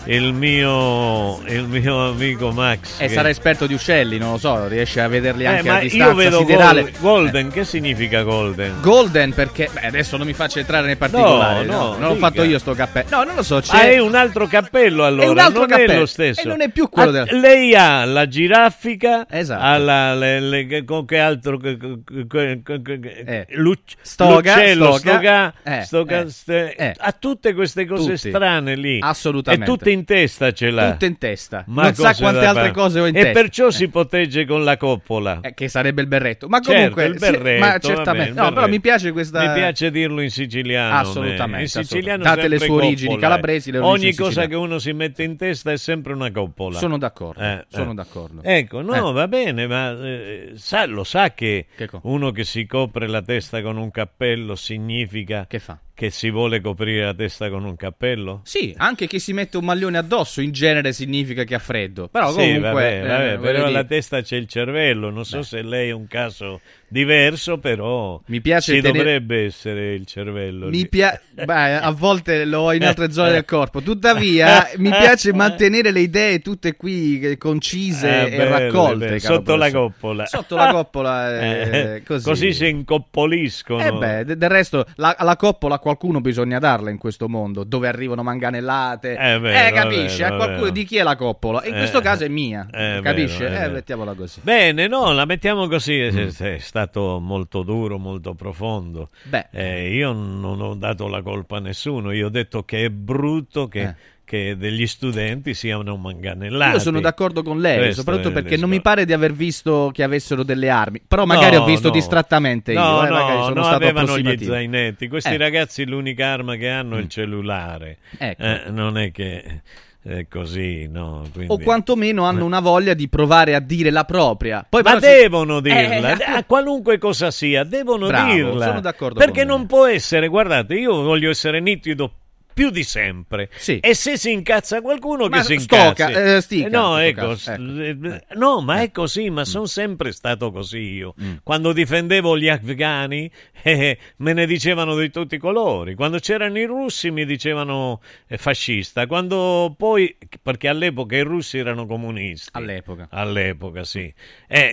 il mio, il mio amico Max. E che- sarà esperto di uccelli, non lo so, riesce a vederli Eh, anche ma a io distanza vedo siderale. gol- golden, che significa golden? Golden perché beh, adesso non mi faccio entrare nei particolari, No, no, no, non l'ho fatto io sto cappello. No, non lo so, Ah, c'è è un altro cappello allora, È un altro non cappello. è lo stesso. E non è più quello Ah, del- Lei ha la giraffica, Esatto. ha la, le- le- che- con che altro? che- che- che- che- luc- Stoga, l'uccello, stoga, stoga, eh, stoga- eh, ste- eh. ha tutte queste cose Tutti. strane lì. Assolutamente. E tutte in testa ce l'ha. Tutte in testa. Ma non sa quante altre cose ho in e testa. perciò si protegge con la coppola. Eh, che sarebbe il berretto. Ma Certo, comunque, il sì, berretto, ma vabbè, certamente. il no, però mi piace questa Mi piace dirlo in siciliano. a me. Assolutamente, In siciliano. Date le sue origini calabresi, eh. le origini Ogni cosa che uno si mette in testa è sempre una coppola. Sono d'accordo, Eh, sono eh. d'accordo. Ecco, no, Eh. va bene, ma eh, sa- lo sa che, Che uno che si copre la testa con un cappello significa Che fa? Che si vuole coprire la testa con un cappello? Sì, anche chi si mette un maglione addosso in genere significa che ha freddo. Però Sì, comunque vabbè, eh, vabbè, voglio però dire, alla testa c'è il cervello, non so se lei è un caso diverso, però Mi piace ci tenere- dovrebbe essere il cervello. Pia- beh, a volte lo ho in altre zone del corpo. Tuttavia, mi piace mantenere le idee tutte qui eh, concise Ah, e bello, raccolte. bello. Sotto la coppola. Sotto la coppola, eh, Eh, così. si incoppoliscono. Eh beh, de- del resto la, la coppola qualcuno bisogna darla in questo mondo, dove arrivano manganellate. È vero, eh, capisci? vero, a qualcuno vero. di chi è la coppola? In Eh, questo caso è mia, è capisci? eh, mettiamola così. Bene, no, la mettiamo così, è- Mm. è, stato molto duro, molto profondo. Beh. Eh, io non ho dato la colpa a nessuno, io ho detto che è brutto che, Eh. Che degli studenti siano manganellati. Io sono d'accordo con lei, Questo soprattutto perché non mi pare di aver visto che avessero delle armi. Però magari No, ho visto no. distrattamente io, No, eh, no, no, avevano gli zainetti. Questi Eh. ragazzi l'unica arma che hanno è il cellulare. Ecco. Eh, non è che è così, no. quindi- O quantomeno hanno una voglia di provare a dire la propria. Poi Ma però ci- devono dirla, Eh, a qualunque cosa sia, devono Bravo, dirla. sono d'accordo Perché non può essere, guardate, io voglio essere nitido più di sempre. Sì. E se si incazza qualcuno Ma che si stoca, incazzi. eh, stica, no, in ecco, ecco. eh, no, ma è così, ma sono sempre stato così io. Quando difendevo gli afghani eh, me ne dicevano di tutti i colori. Quando c'erano i russi mi dicevano eh, fascista. Quando poi, perché all'epoca i russi erano comunisti. All'epoca. All'epoca, sì.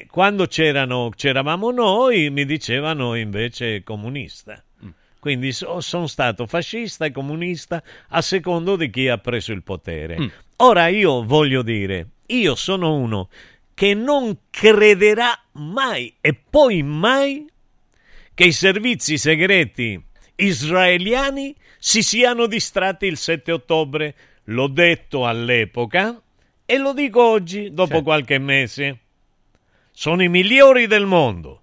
Quando c'erano, c'eravamo noi, mi dicevano invece comunista. Quindi so- sono stato fascista e comunista a secondo di chi ha preso il potere. Mm. Ora io voglio dire, io sono uno che non crederà mai e poi mai che i servizi segreti israeliani si siano distratti il 7 ottobre. L'ho detto all'epoca e lo dico oggi, dopo qualche mese. Sono i migliori del mondo.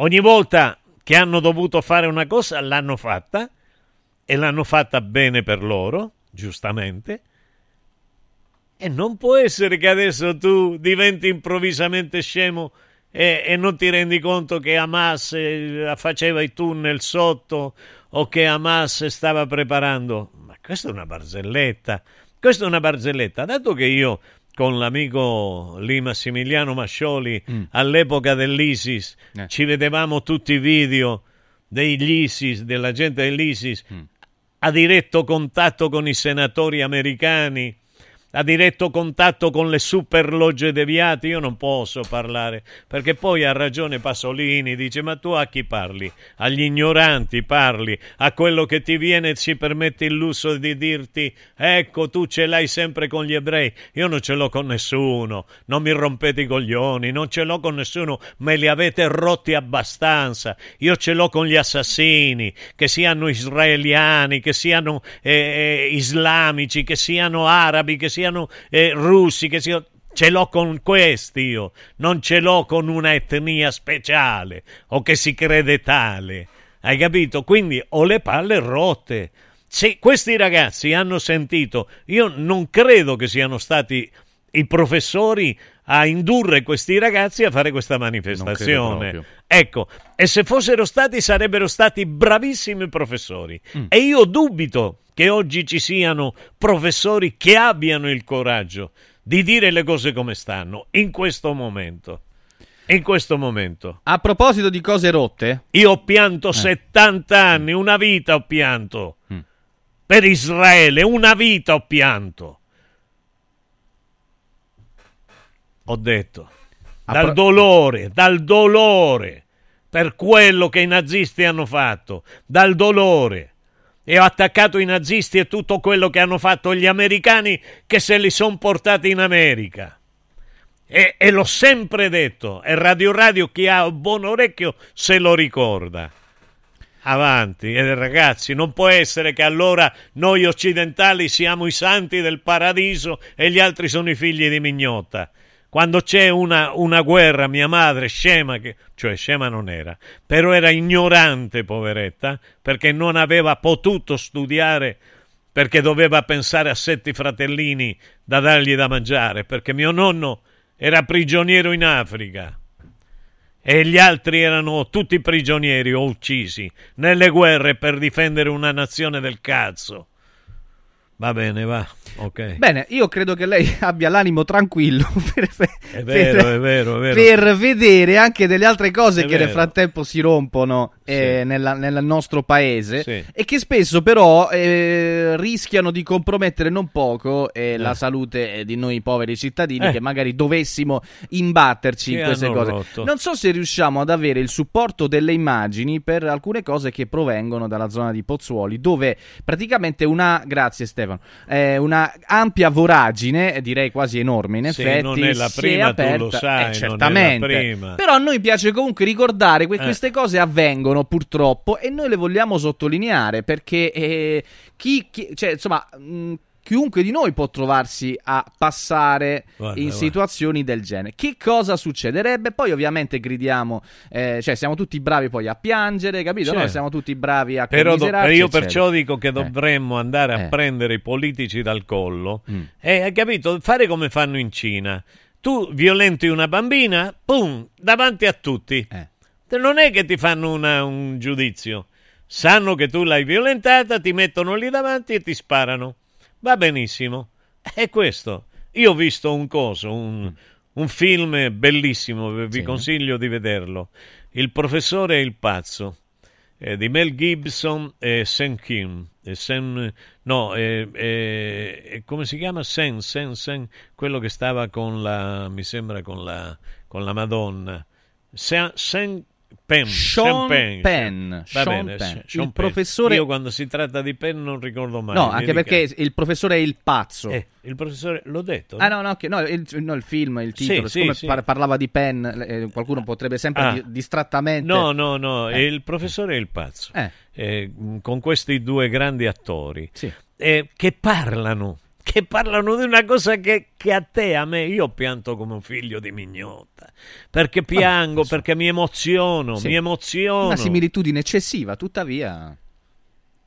Ogni volta che hanno dovuto fare una cosa l'hanno fatta e l'hanno fatta bene per loro, giustamente. E non può essere che adesso tu diventi improvvisamente scemo e, e non ti rendi conto che Hamas eh, faceva i tunnel sotto o che Hamas stava preparando. Ma questa è una barzelletta. Questa è una barzelletta. Dato che io con l'amico lì Massimiliano Mascioli all'epoca dell'ISIS Eh. ci vedevamo tutti i video degli ISIS, della gente dell'ISIS a diretto contatto con i senatori americani, a diretto contatto con le super logge deviate, io non posso parlare, perché poi ha ragione Pasolini, dice ma tu a chi parli? Agli ignoranti parli, a quello che ti viene e ci permette il lusso di dirti ecco tu ce l'hai sempre con gli ebrei, io non ce l'ho con nessuno, non mi rompete i coglioni, non ce l'ho con nessuno, me li avete rotti abbastanza, io ce l'ho con gli assassini, che siano israeliani, che siano eh, eh, islamici, che siano arabi, che siano eh, russi, che siano... Ce l'ho con questi io, non ce l'ho con una etnia speciale o che si crede tale. Hai capito? Quindi ho le palle rotte. Se questi ragazzi hanno sentito, io non credo che siano stati i professori a indurre questi ragazzi a fare questa manifestazione. Ecco, e se fossero stati sarebbero stati bravissimi professori. Mm. E io dubito che oggi ci siano professori che abbiano il coraggio di dire le cose come stanno in questo momento. In questo momento. A proposito di cose rotte, Io ho Eh. pianto 70 anni, una vita ho pianto. Mm. Per Israele, una vita ho pianto. Ho detto, A dal pro- dolore, dal dolore per quello che i nazisti hanno fatto, dal dolore. E ho attaccato i nazisti e tutto quello che hanno fatto gli americani che se li sono portati in America. E, e l'ho sempre detto, e Radio Radio chi ha un buon orecchio se lo ricorda. Avanti, eh, ragazzi, non può essere che allora noi occidentali siamo i santi del paradiso e gli altri sono i figli di mignotta. Quando c'è una, una guerra, mia madre, scema, che, cioè scema non era, però era ignorante, poveretta, perché non aveva potuto studiare perché doveva pensare a sette fratellini da dargli da mangiare, perché mio nonno era prigioniero in Africa e gli altri erano tutti prigionieri o uccisi nelle guerre per difendere una nazione del cazzo. Va bene, va, ok. bene, io credo che lei abbia l'animo tranquillo per, È vero, per- è vero, è vero. per vedere anche delle altre cose È che nel frattempo si rompono eh, Sì. nella- nel nostro paese Sì. e che spesso però eh, rischiano di compromettere non poco eh, la Eh. salute eh, di noi poveri cittadini Eh. che magari dovessimo imbatterci Che in queste cose. rotto. Non so se riusciamo ad avere il supporto delle immagini per alcune cose che provengono dalla zona di Pozzuoli, dove praticamente una, grazie Stefano, una ampia voragine, direi quasi enorme in effetti, non è la prima, tu aperta. lo sai, è la certamente. Però a noi piace comunque ricordare che queste cose avvengono purtroppo e noi le vogliamo sottolineare perché eh, chi, chi- cioè, insomma, mh, chiunque di noi può trovarsi a passare Guarda, in guarda. situazioni del genere. Che cosa succederebbe? Poi ovviamente gridiamo, eh, cioè siamo tutti bravi poi a piangere, capito? Certo. Noi siamo tutti bravi a Però do- io eccetera. perciò dico che Eh. dovremmo andare a Eh. prendere i politici dal collo Mm. e hai capito? Fare come fanno in Cina. Tu violenti una bambina, pum, davanti a tutti. Eh. Non è che ti fanno una- un giudizio. Sanno che tu l'hai violentata, ti mettono lì davanti e ti sparano. Va benissimo. È questo. Io ho visto un coso, un, un film bellissimo, vi Sì. consiglio di vederlo. Il professore e il pazzo eh, di Mel Gibson e Sam Kim. E Sam- no, eh, eh, come si chiama? Sen, Sen, Sen, quello che stava con la, mi sembra, con la, con la Madonna. Sen, Sen Penn. Sean Penn. Penn, Va Sean bene, Penn. Sean Il Penn. professore- Io quando si tratta di Penn non ricordo mai. No, anche perché il professore è il pazzo. Eh, il professore, l'ho detto? Ah no, no, che- no, il, no, il film, il titolo, sì, siccome sì. par- parlava di Penn, eh, qualcuno potrebbe sempre Ah. di- distrattamente... No, no, no, Eh. è il professore e il pazzo. Eh. Eh, con questi due grandi attori Sì. eh, che parlano, che parlano di una cosa che, che a te, a me, io pianto come un figlio di mignotta, perché piango, perché mi emoziono, Sì. mi emoziono. Una similitudine eccessiva, tuttavia...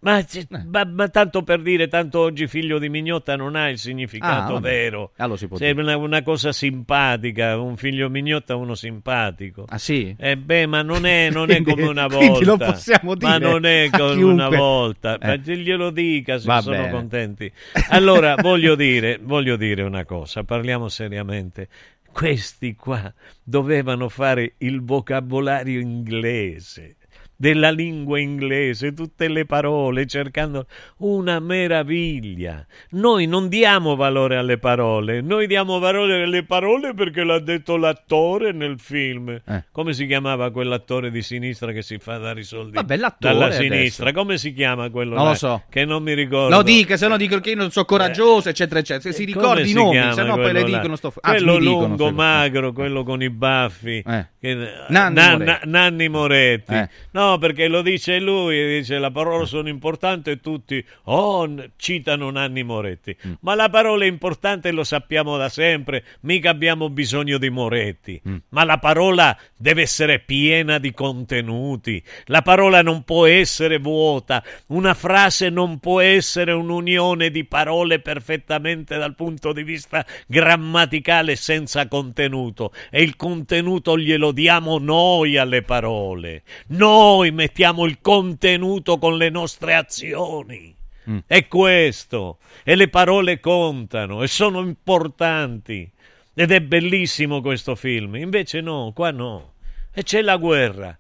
Ma, c- ma- ma tanto per dire, tanto oggi figlio di mignotta non ha il significato Ah, vero. Allora si può dire. una, una cosa simpatica, un figlio mignotta è uno simpatico. Ah sì? Eh beh, ma non è, non è come una volta. lo possiamo Ma dire non è come una volta. Eh. Ma glielo dica se Va sono bene. contenti. Allora, voglio dire, voglio dire una cosa, parliamo seriamente. Questi qua dovevano fare il vocabolario inglese della lingua inglese, tutte le parole, cercando una meraviglia. Noi non diamo valore alle parole, noi diamo valore alle parole perché l'ha detto l'attore nel film. Eh. Come si chiamava quell'attore di sinistra che si fa dare i soldi Vabbè, l'attore dalla adesso. sinistra? Come si chiama quello Non là? lo so. Che non mi ricordo. Lo dica, se no dico che io non so coraggioso, eccetera, eccetera. Se si Come ricordi i nomi, se no poi le quello dicono sto... anzi, quello mi dicono lungo, sto- magro, quello con i baffi. Eh. Che- Nanni Na- Moretti. na- Nanni Moretti. Eh. No, perché lo dice lui, dice la parola sono importante e tutti oh, citano Nanni Moretti. Mm. Ma la parola è importante lo sappiamo da sempre, mica abbiamo bisogno di Moretti. Mm. Ma la parola deve essere piena di contenuti. La parola non può essere vuota. Una frase non può essere un'unione di parole perfettamente dal punto di vista grammaticale senza contenuto. E il contenuto glielo diamo noi alle parole. Noi mettiamo il contenuto con le nostre azioni. Mm. È questo. E le parole contano e sono importanti. Ed è bellissimo questo film. Invece no, qua no. E c'è la guerra.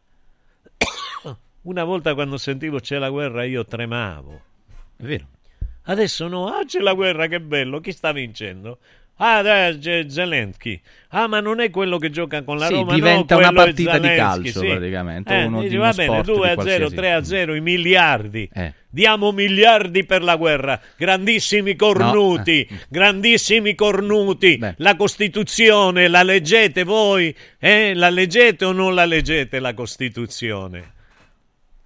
Una volta quando sentivo c'è la guerra io tremavo. È vero. Adesso no, ah c'è la guerra, che bello, chi sta vincendo? Ah, dai, c'è Zelensky. Ah, ma non è quello che gioca con la Sì, Roma, no, diventa una quello è partita di calcio, sì. praticamente, Eh, uno dici, di va uno bene, sport 2 di a 0, qualsiasi. 3 a 0, i miliardi. Eh. Diamo miliardi per la guerra, grandissimi cornuti, eh. grandissimi cornuti. La Costituzione la leggete voi? Eh? La leggete o non la leggete la Costituzione?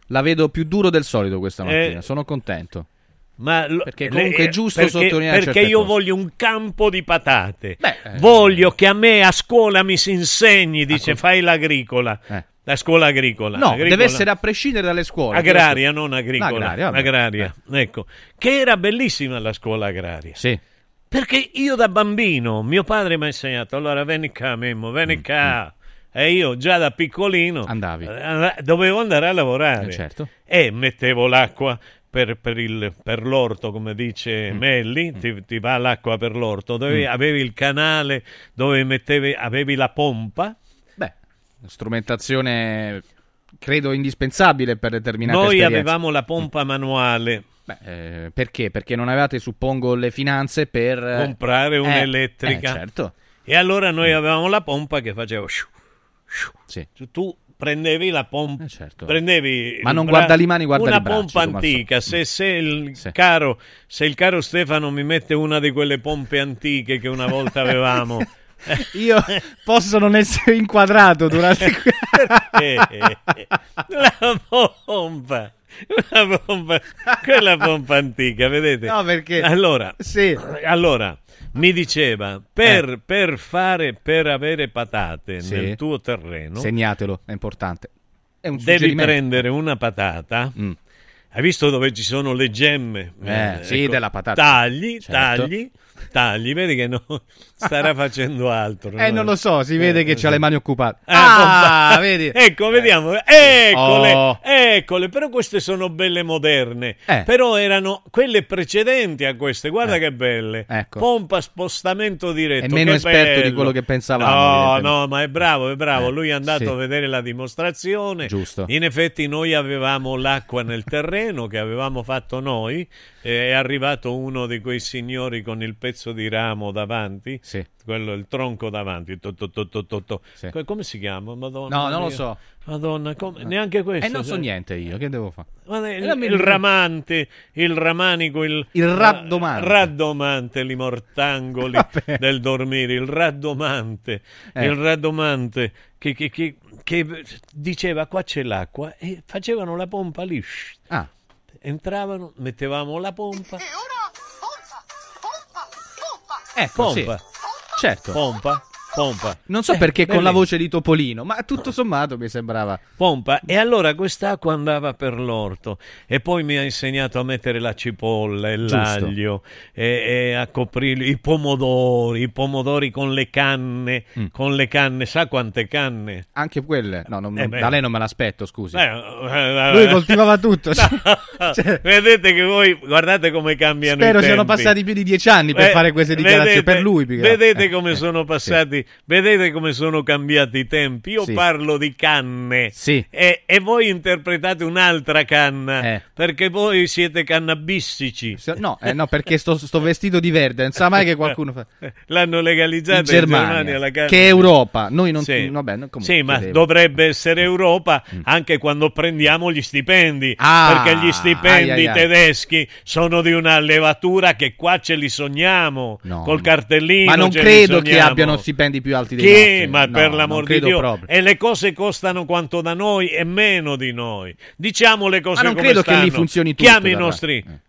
La vedo più duro del solito questa Eh, mattina, sono contento. Ma lo- Perché comunque è giusto perché, sottolineare perché io cose. voglio un campo di patate. Beh, eh. voglio che a me a scuola mi si insegni, dice fai l'agricola. Eh. La scuola agricola. No, agricola- deve essere a prescindere dalle scuole. agraria, non agricola. Agraria. Agraria, ecco. Che era bellissima la scuola agraria. Sì. Perché io da bambino, mio padre mi ha insegnato, allora vieni qua Memmo, Mm, vieni qua. E io già da piccolino Andavi. eh, dovevo andare a lavorare Eh, certo. e mettevo l'acqua per, per il- per l'orto, come dice Mm. Melli, ti, ti va l'acqua per l'orto, Dovevi- avevi il canale dove mettevi, avevi la pompa, Beh, strumentazione credo indispensabile per determinate Noi esperienze. avevamo la pompa manuale. Beh, eh, perché? Perché non avevate, suppongo, le finanze per eh, comprare eh, un'elettrica. eh, certo. E allora noi avevamo la pompa che faceva. Sì. Tu prendevi la pompa, Eh, certo. prendevi Ma non bra- guarda le mani, guarda una i bracci, pompa antica. Se, se il caro, se il caro Stefano mi mette una di quelle pompe antiche che una volta avevamo, Io posso non essere inquadrato durante la pompa. La pompa, quella pompa antica, vedete? No, perché- Allora, Sì. allora mi diceva per, per fare per avere patate Eh. Sì. nel tuo terreno Segnatelo, è importante. È devi prendere una patata. Hai visto dove ci sono le gemme? Mm. Eh, sì, della patata. Tagli, Certo. tagli, tagli. Vedi che no, starà facendo altro. Eh, non lo so, si vede che c'ha le mani occupate. Ah, Ah, pompa- vedi? Ecco, vediamo. Eccole, Oh. eccole. Però queste sono belle moderne. Eh. Però erano quelle precedenti a queste. Guarda che belle. Ecco. Pompa spostamento diretto. È meno che esperto di bello. quello che pensavamo, No, no, ma è bravo, è bravo. Eh, Lui è andato sì. a vedere la dimostrazione. Giusto. In effetti noi avevamo l'acqua nel terreno che avevamo fatto noi. È arrivato uno di quei signori con il pezzo di ramo davanti. Sì. Quello, il tronco davanti. to, to, to, to, to, to. Sì. Que- Come si chiama? Madonna No, non lo so. Madonna, come- neanche questo. E non so niente io, che devo fare? Ma il, il il- ramante, il ramanico, il, Il raddomante. raddomante, li mortangoli Vabbè. del dormire, il raddomante, Eh. il raddomante che, che- che- che diceva qua c'è l'acqua e facevano la pompa lì. Ah. Entravano, mettevamo la pompa. Ecco, sì. Pompa. Certo. Pompa, pompa. Non so Eh, perché con la bellissimo. voce di Topolino, ma tutto sommato mi sembrava... pompa e allora quest'acqua andava per l'orto e poi mi ha insegnato a mettere la cipolla e Giusto. l'aglio e, e a coprire i pomodori, i pomodori con le canne, Mm. con le canne, sa quante canne? Anche quelle... No, non- Eh beh. da lei non me l'aspetto, scusi. Eh, eh, Lui eh, coltivava tutto. No, Cioè- vedete che voi guardate come cambiano Spero i siano tempi. passati più di dieci anni per Eh, fare queste dichiarazioni, vedete- per lui. più che. Vedete Eh, come eh, sono passati, vedete come sono cambiati i tempi. Io Sì. parlo di canne Sì. e, e voi interpretate un'altra canna Eh. perché voi siete cannabistici. No, eh, no, perché sto, sto vestito di verde, non sa mai che qualcuno fa... L'hanno legalizzata In Germania, la canna. che è Europa, noi non... Sì. Vabbè, comunque, Sì, ma chiedevo. dovrebbe essere Europa anche quando prendiamo gli stipendi. Ah, perché gli stipendi ai, ai, ai. tedeschi sono di una levatura che qua ce li sogniamo. No, col no. cartellino. Ma non credo che abbiano stipendi più alti dei Chi? nostri. Ma No, per l'amor di Dio. proprio. E le cose costano quanto da noi e meno di noi. Diciamo le cose Ma non come credo che lì stanno. funzioni tutto. Chiami i nostri. Eh.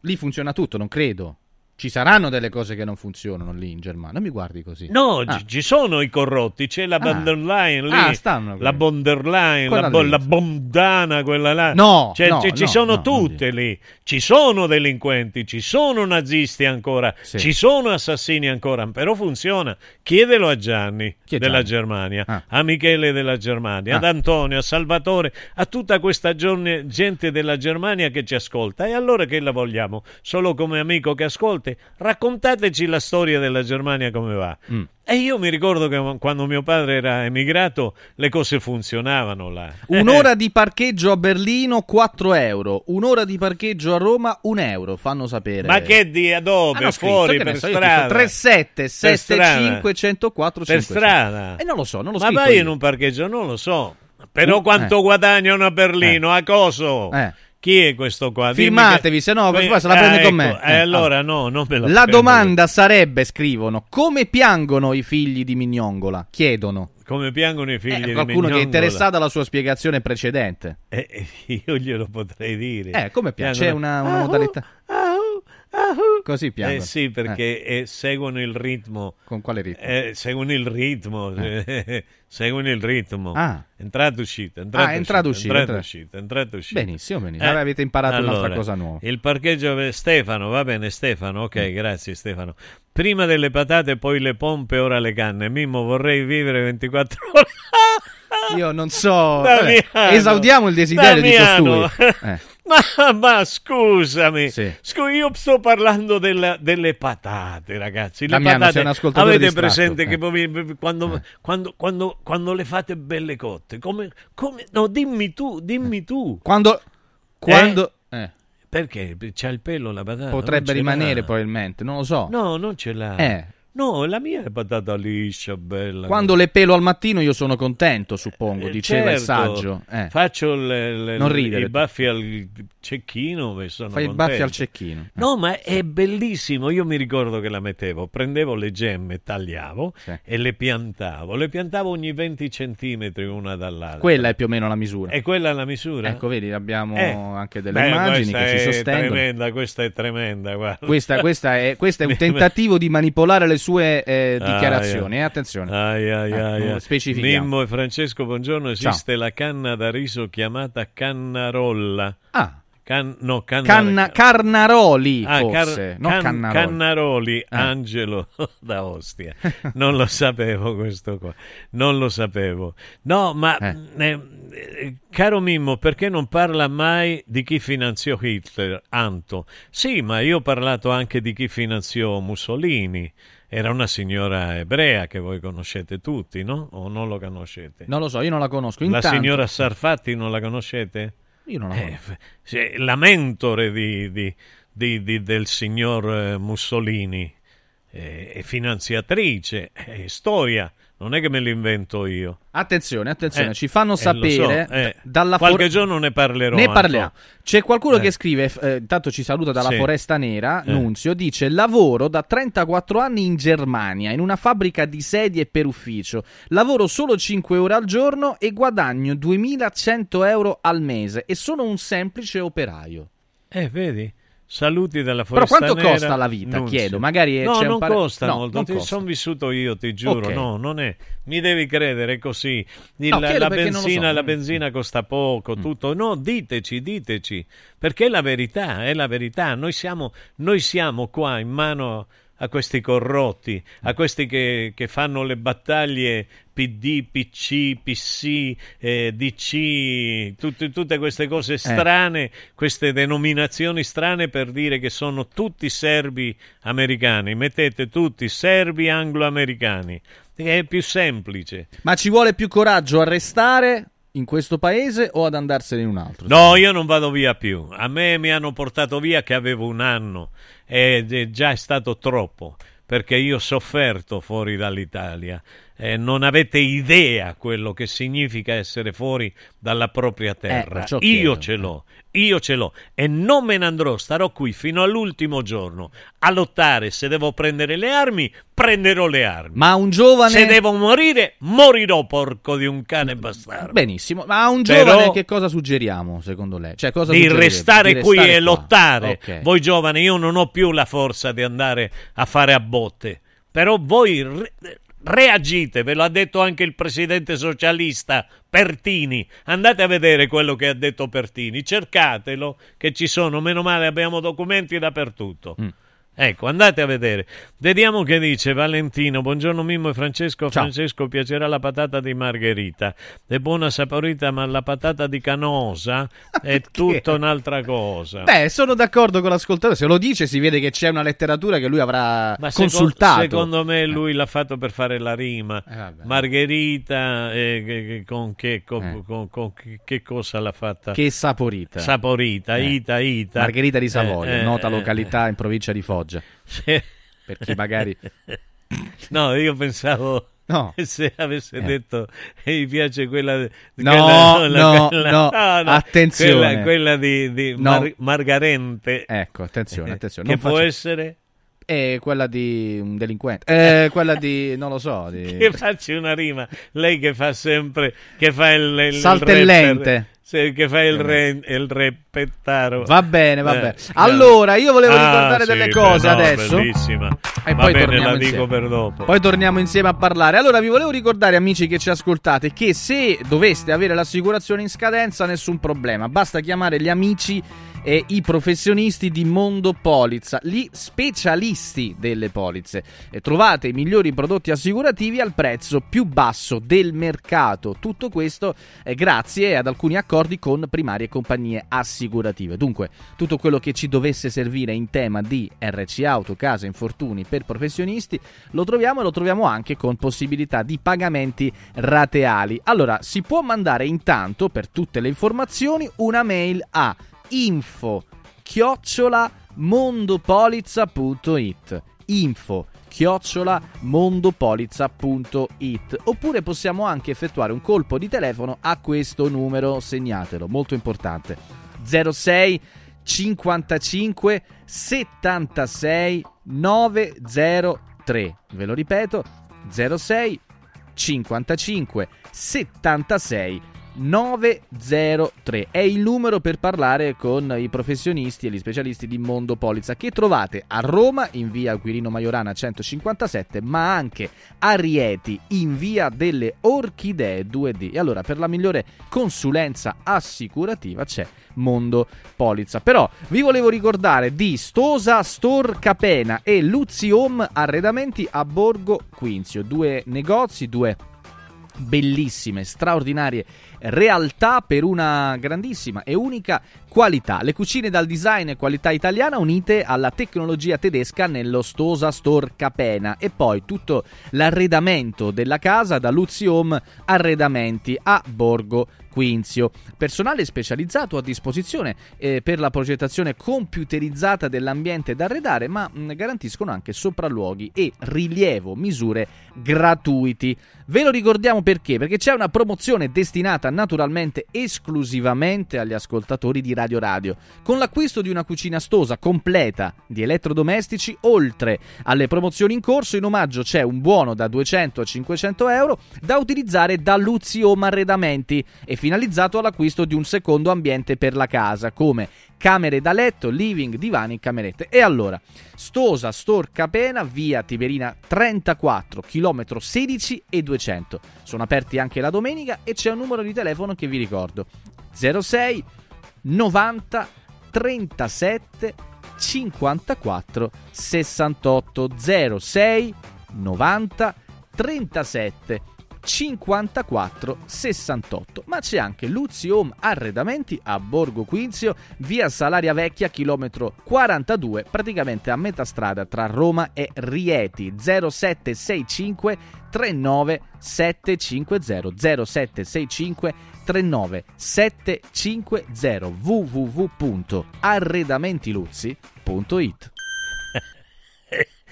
Lì funziona tutto, non credo. Ci saranno delle cose che non funzionano lì in Germania. Non mi guardi così. No, Ah. ci- ci sono i corrotti, c'è la Ah. von der Leyen lì, Ah, stanno la quelli. von der Leyen, Quella la, bo- la bondana, quella là. No, Cioè, no, ci- ci no, sono no, tutte lì, ci sono delinquenti, ci sono nazisti ancora, Sì. ci sono assassini ancora, però funziona. Chiedelo a Gianni è della Gianni? Germania, Ah. a Michele della Germania, Ah. ad Antonio, a Salvatore, a tutta questa gente della Germania che ci ascolta. E allora che la vogliamo? Solo come amico che ascolti? Raccontateci la storia della Germania come va. Mm. E io mi ricordo che quando mio padre era emigrato le cose funzionavano là. Un'ora di parcheggio a Berlino 4 euro, un'ora di parcheggio a Roma 1 euro, fanno sapere. Ma che di dove? Hanno scritto, Fuori ne per so strada? tipo 37 Per strada. 75 104 Per 500. strada? Eh non lo so, non lo Ma scritto vai io. in un parcheggio? Non lo so. Però Uh, quanto eh. guadagnano a Berlino? A coso? Eh. Chi è questo qua? Firmatevi, che- se no, poi se la Ah, prende con ecco, me. eh, Eh, allora no, non me la La prendo. domanda sarebbe, scrivono, come piangono i figli di Mignongola? Chiedono. Come piangono i figli Eh, di qualcuno che è interessato alla sua spiegazione precedente. Eh, eh, io glielo potrei dire. Eh, come piange? C'è una, una modalità. ah, ah. Così piangono. Eh sì, perché eh, seguono il ritmo. Con quale ritmo? Eh, seguono il ritmo. seguono il ritmo. Ah. Entrata uscita, entrata Ah, entrata, uscita, entrata uscita, entrata uscita. Benissimo, benissimo. Allora avete imparato un'altra allora, cosa nuova. Il parcheggio Stefano, va bene Stefano, ok, Mm. grazie Stefano. Prima delle patate, poi le pompe, ora le canne. Mimmo, vorrei vivere 24 ore. Io non so. Vabbè, esaudiamo il desiderio Damiano. di costui. Eh. Ma, ma scusami, Scu- io sto parlando della- delle patate, ragazzi. Le Damiano, patate, avete distratto, presente eh. che poi- quando, quando- quando- quando le fate belle cotte, come, come- no, dimmi tu, dimmi tu. Quando... quando eh, Perché? C'ha il pelo la patata? potrebbe ce l'ha. rimanere probabilmente, non lo so. No, non ce l'ha. Eh. No, la mia è patata liscia, bella. Quando le pelo al mattino io sono contento, suppongo, diceva il Certo, saggio. Eh. Faccio le- le- Non ridere i baffi al cecchino e sono Fai i contento. baffi al cecchino. No, ma è bellissimo. Io mi ricordo che la mettevo, prendevo le gemme, tagliavo e le piantavo. Le piantavo ogni 20 centimetri una dall'altra. Quella è più o meno la misura. E quella è la misura? Ecco, vedi, abbiamo Eh. anche delle Beh, immagini questa che ci è sostengono. Tremenda, questa è tremenda. Questa, questa è, questo è un tentativo di manipolare le sue eh, Ah, dichiarazioni. Aia. eh, attenzione. Ai, Eh, ai, non ai. specifichiamo. Mimmo e Francesco, buongiorno. Esiste la canna da riso chiamata cannarolla. Ah. Can- no, canna- Canna- Carnaroli, Ah, car- forse, non can- Cannaroli. Cannaroli, Eh. Angelo da Ostia. Non lo sapevo questo qua. Non lo sapevo. No, ma eh, eh, caro Mimmo, perché non parla mai di chi finanziò Hitler? Anto. Sì, ma io ho parlato anche di chi finanziò Mussolini. Era una signora ebrea che voi conoscete tutti, no? O non lo conoscete? Non lo so, io non la conosco. La Intanto- signora Sarfatti non la conoscete? Io non la Eh, conosco. sì, la mentore di- di- di- di- del signor eh, Mussolini, eh, è finanziatrice, è storia, non è che me l'invento io. Attenzione, attenzione, Eh, ci fanno eh, lo so, sapere eh. dalla Qualche for- giorno ne parlerò. Ne parliamo. C'è qualcuno Eh. che scrive, eh, intanto ci saluta dalla Sì. Foresta Nera, Eh. Nunzio, dice lavoro da 34 anni in Germania, in una fabbrica di sedie per ufficio. Lavoro solo 5 ore al giorno e guadagno 2100 euro al mese e sono un semplice operaio. Eh, vedi? Saluti dalla Però Foresta quanto Nera, costa la vita, Nunzio. chiedo? Magari no, c'è non pare- costa No, molto, non ti sono vissuto io, ti giuro, Ok. no, non è, mi devi credere è così. Il- No, la, benzina, so. Mm. la benzina costa poco, tutto, no, diteci, diteci, perché è la verità, è la verità, noi siamo, noi siamo qua in mano a questi corrotti, a questi che, che fanno le battaglie PD, PC, PC, eh, DC, tutte, tutte queste cose strane, queste denominazioni strane per dire che sono tutti serbi americani. Mettete tutti serbi anglo-americani. È più semplice. Ma ci vuole più coraggio a restare in questo paese o ad andarsene in un altro? No, io non vado via più. A me mi hanno portato via che avevo un anno ed è già stato troppo perché io ho sofferto fuori dall'Italia. Eh, non avete idea quello che significa essere fuori dalla propria terra. perciò io ce l'ho, io ce l'ho e non me ne andrò, starò qui fino all'ultimo giorno a lottare. Se devo prendere le armi, prenderò le armi. Ma un giovane... Se devo morire, morirò, porco di un cane bastardo. Benissimo, ma a un Però- giovane che cosa suggeriamo secondo lei? Cioè, cosa di restare Di qui restare e qua. lottare. Ok. Voi giovani, io non ho più la forza di andare a fare a botte. Però voi reagite, ve lo ha detto anche il presidente socialista Pertini. Andate a vedere quello che ha detto Pertini, cercatelo, che ci sono, meno male abbiamo documenti dappertutto. Mm. Ecco, andate a vedere. Vediamo che dice Valentino. Buongiorno Mimmo e Francesco. Francesco piacerà la patata di Margherita. È buona saporita, ma la patata di Canosa è tutta un'altra cosa. Beh, sono d'accordo con l'ascoltatore. Se lo dice, si vede che c'è una letteratura che lui avrà Ma consultato. secondo me lui l'ha fatto per fare la rima. Eh. Margherita, eh, con, che, con- Eh. con- con che- che cosa l'ha fatta? Che saporita. Saporita, Eh. Ita, Ita. Margherita di Savoia, Eh, eh, nota eh, località in provincia di Foggia. Sì. Per chi magari... No, io pensavo No. se avesse detto e mi piace quella, No, quella- no, quella- no, attenzione. quella, quella di, di No. Mar- Margarente Ecco, attenzione, attenzione. che non può faccia- essere È quella di un delinquente. Eh, quella di... non lo so. Di... che facci una rima lei che fa sempre che fa il, il Saltellente. rapper, che fa il, re, il repettaro Va bene, va Eh, bene. Allora, io volevo ah, ricordare sì, delle beh, cose no, adesso. bellissima E va poi bene torniamo insieme. per dopo Poi torniamo insieme a parlare. Allora, vi volevo ricordare, amici che ci ascoltate, che se doveste avere l'assicurazione in scadenza, nessun problema. Basta chiamare gli amici e i professionisti di Mondo Polizza, gli specialisti delle polizze. E trovate i migliori prodotti assicurativi al prezzo più basso del mercato. Tutto questo è grazie ad alcuni accordi accordi con primarie compagnie assicurative. Dunque, tutto quello che ci dovesse servire in tema di RC auto, casa, infortuni per professionisti lo troviamo e lo troviamo anche con possibilità di pagamenti rateali. Allora, si può mandare intanto per tutte le informazioni una mail a info chiocciola info chiocciola mondopolizza.it oppure possiamo anche effettuare un colpo di telefono a questo numero, segnatelo, molto importante. 06 55 76 903 ve lo ripeto 06 55 76 903 è il numero per parlare con i professionisti e gli specialisti di Mondo Polizza che trovate a Roma in via Quirino Maiorana 157 ma anche a Rieti in via delle Orchidee 2D e allora per la migliore consulenza assicurativa c'è Mondo Polizza. Però vi volevo ricordare di Stosa Store Capena e Luzzi Home Arredamenti a Borgo Quinzio. Due negozi due bellissime, straordinarie realtà per una grandissima e unica qualità. Le cucine dal design e qualità italiana unite alla tecnologia tedesca nello Stosa Store Capena e poi tutto l'arredamento della casa da Luzzi Home Arredamenti a Borgo Quinzio. Personale specializzato a disposizione eh, per la progettazione computerizzata dell'ambiente da arredare, ma mh, garantiscono anche sopralluoghi e rilievo misure gratuiti. Ve lo ricordiamo perché? Perché c'è una promozione destinata naturalmente esclusivamente agli ascoltatori di Radio Radio. Con l'acquisto di una cucina stosa completa di elettrodomestici, oltre alle promozioni in corso, in omaggio c'è un buono da 200 a 500 euro da utilizzare da Luzzi Home Arredamenti e finalizzato all'acquisto di un secondo ambiente per la casa, come camere da letto, living, divani, camerette. E allora, Stosa Store Capena, via Tiberina 34, chilometro 16 e 200. Sono aperti anche la domenica e c'è un numero di telefono che vi ricordo. 06 90 37 54 68 06 90 37 54 68. Ma c'è anche Luzzi Home Arredamenti a Borgo Quinzio, via Salaria Vecchia, chilometro 42, praticamente a metà strada tra Roma e Rieti. 0765 39 750 0765 39 750 www.arredamentiluzzi.it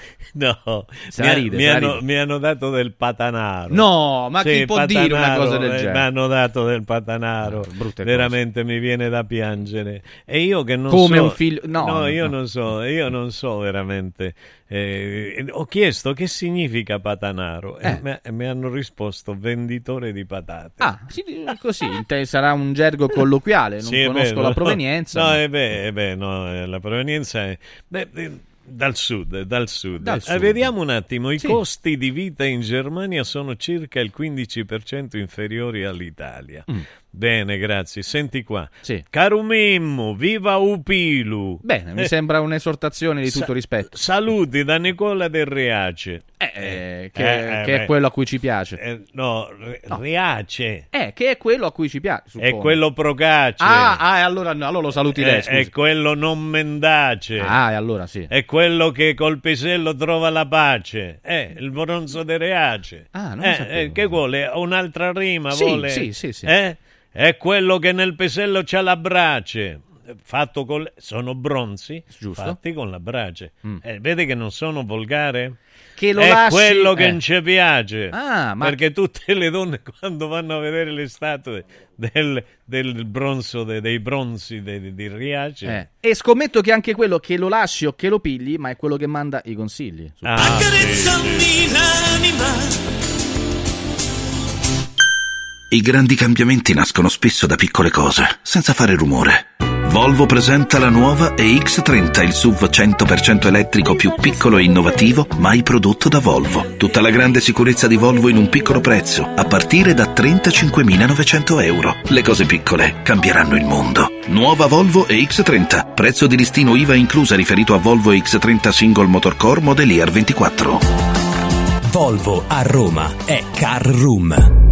No, mi, la ride, mi hanno, mi hanno dato del patanaro. No, ma chi Sì, può dire una patanaro, cosa del eh, genere? Mi hanno dato del patanaro. brutte Veramente mi viene da piangere. E io che non Come so. un figlio- no, io no. non so, io non so veramente. Eh, ho chiesto che significa patanaro e Eh. mi, mi hanno risposto venditore di patate. Ah, sì, così, sarà un gergo colloquiale, non Sì, conosco vero. la provenienza. No, ma- è beh, beh, no, eh, la provenienza è beh, eh, dal sud, dal sud. Dal Eh, sud. vediamo un attimo, i Sì. costi di vita in Germania sono circa il 15% inferiori all'Italia. Mm. Bene, grazie. Senti qua. Caro Mimmo, viva Upilu. Bene, mi Eh, sembra un'esortazione di tutto Sa- rispetto. Saluti da Nicola del Riace. Eh, che, Eh, eh, che è quello a cui ci piace. Eh, no, Re- No. Riace. Eh, che è quello a cui ci piace. È suppongo. quello Procace. Ah, ah, e allora, no, allora lo saluti lei, Eh, scusi. è quello non mendace. Ah, e allora sì. È quello che col pisello trova la pace. È il bronzo de Reace. Ah, non Eh, eh, che vuole? Un'altra rima? Sì, vuole? sì, sì, sì. Eh? È quello che nel pisello c'ha la brace. Fatto con... Sono bronzi Giusto. fatti con la brace. Mm. Eh, vedi che non sono volgare? Che lo è lasci- quello che eh. non ci piace. Ah, ma- Perché tutte le donne quando vanno a vedere le statue del, del bronzo, de- dei bronzi de- di Riace... Eh, E scommetto che anche quello che lo lasci o che lo pigli, ma è quello che manda i consigli. Ah, sì, sì. I grandi cambiamenti nascono spesso da piccole cose, senza fare rumore. Volvo presenta la nuova EX30, il SUV 100% elettrico più piccolo e innovativo mai prodotto da Volvo. Tutta la grande sicurezza di Volvo in un piccolo prezzo, a partire da 35.900 euro. Le cose piccole cambieranno il mondo. Nuova Volvo EX30, prezzo di listino IVA inclusa riferito a Volvo EX30 Single Motorcore Modelier 24. Volvo a Roma è Car Room.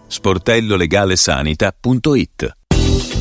sportellolegalesanita.it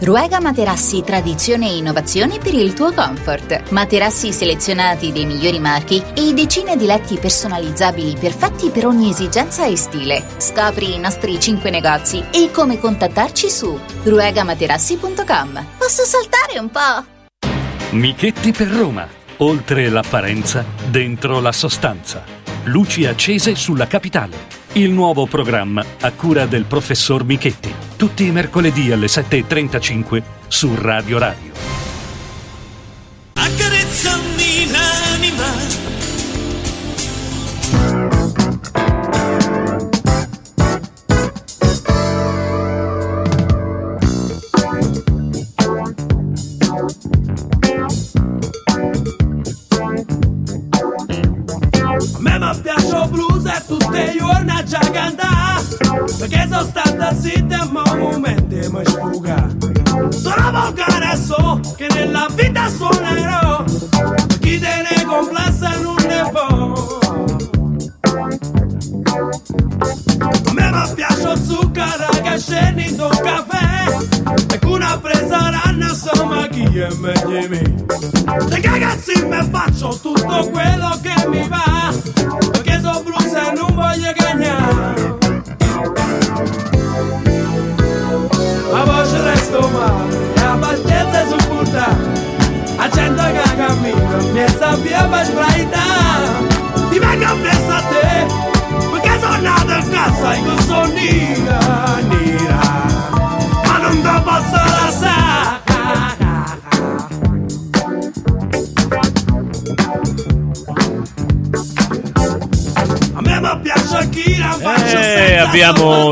Ruega Materassi Tradizione e Innovazione per il tuo comfort. Materassi selezionati dei migliori marchi e decine di letti personalizzabili perfetti per ogni esigenza e stile. Scopri i nostri 5 negozi e come contattarci su ruegamaterassi.com. Posso saltare un po'? Michetti per Roma. Oltre l'apparenza, dentro la sostanza. Luci accese sulla capitale. Il nuovo programma a cura del professor Michetti. Tutti i mercoledì alle 7.35 su Radio Radio.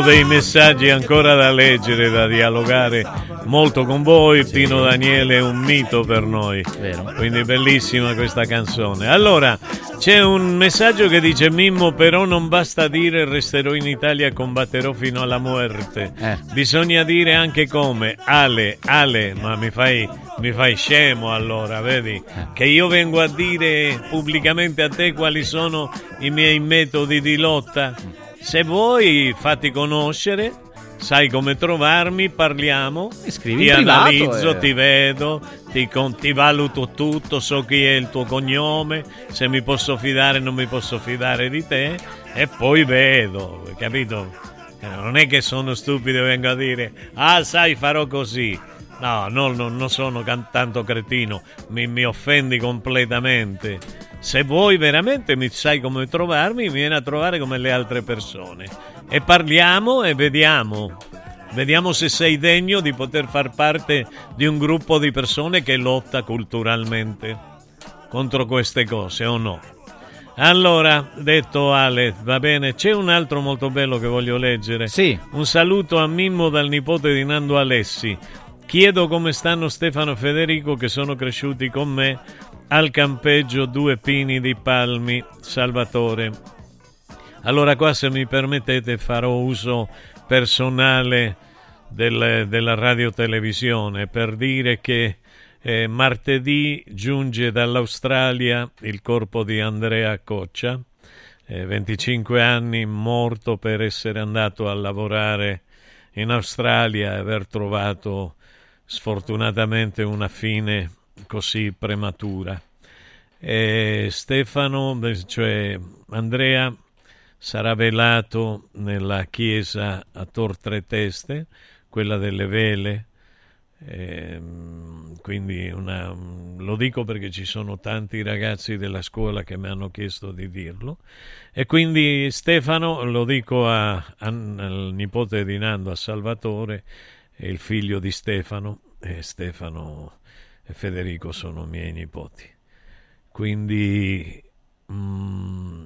Dei messaggi ancora da leggere, da dialogare molto con voi. Pino Daniele è un mito per noi. Quindi bellissima questa canzone. Allora, c'è un messaggio che dice Mimmo, però non basta dire resterò in Italia e combatterò fino alla muerte. Bisogna dire anche come. Ale, Ale, ma mi fai, mi fai scemo allora, vedi? Che io vengo a dire pubblicamente a te quali sono i miei metodi di lotta. Se vuoi, fatti conoscere, sai come trovarmi, parliamo, scrivi ti privato analizzo, e- ti vedo, ti, con- ti valuto tutto, so chi è il tuo cognome, se mi posso fidare o non mi posso fidare di te e poi vedo, capito? Eh, Non è che sono stupido e vengo a dire, ah sai farò così. No, no, no, non sono tanto cretino, mi, mi offendi completamente. Se vuoi veramente mi sai come trovarmi, mi vieni a trovare come le altre persone. E parliamo e vediamo. Vediamo se sei degno di poter far parte di un gruppo di persone che lotta culturalmente contro queste cose o no. Allora, detto Ale, va bene, c'è un altro molto bello che voglio leggere. Sì. Un saluto a Mimmo dal nipote di Nando Alessi. Chiedo come stanno Stefano e Federico che sono cresciuti con me al campeggio Due Pini di Palmi, Salvatore. Allora qua se mi permettete farò uso personale del- della radiotelevisione per dire che eh, martedì giunge dall'Australia il corpo di Andrea Coccia, eh, 25 anni, morto per essere andato a lavorare in Australia e aver trovato sfortunatamente una fine così prematura. E Stefano, cioè Andrea, sarà velato nella chiesa a Tor Tre Teste, quella delle vele. Ehm, quindi una- lo dico perché ci sono tanti ragazzi della scuola che mi hanno chiesto di dirlo. E quindi Stefano, lo dico a- a- al nipote di Nando, a Salvatore, e il figlio di Stefano, e Stefano e Federico sono miei nipoti. Quindi mm,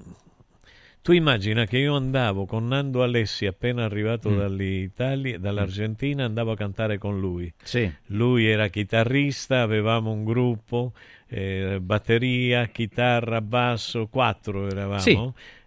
tu immagina che io andavo con Nando Alessi appena arrivato Mm. dall'Italia, dall'Argentina, andavo a cantare con lui. Sì. Lui era chitarrista, avevamo un gruppo, eh, batteria, chitarra, basso, quattro eravamo. Sì.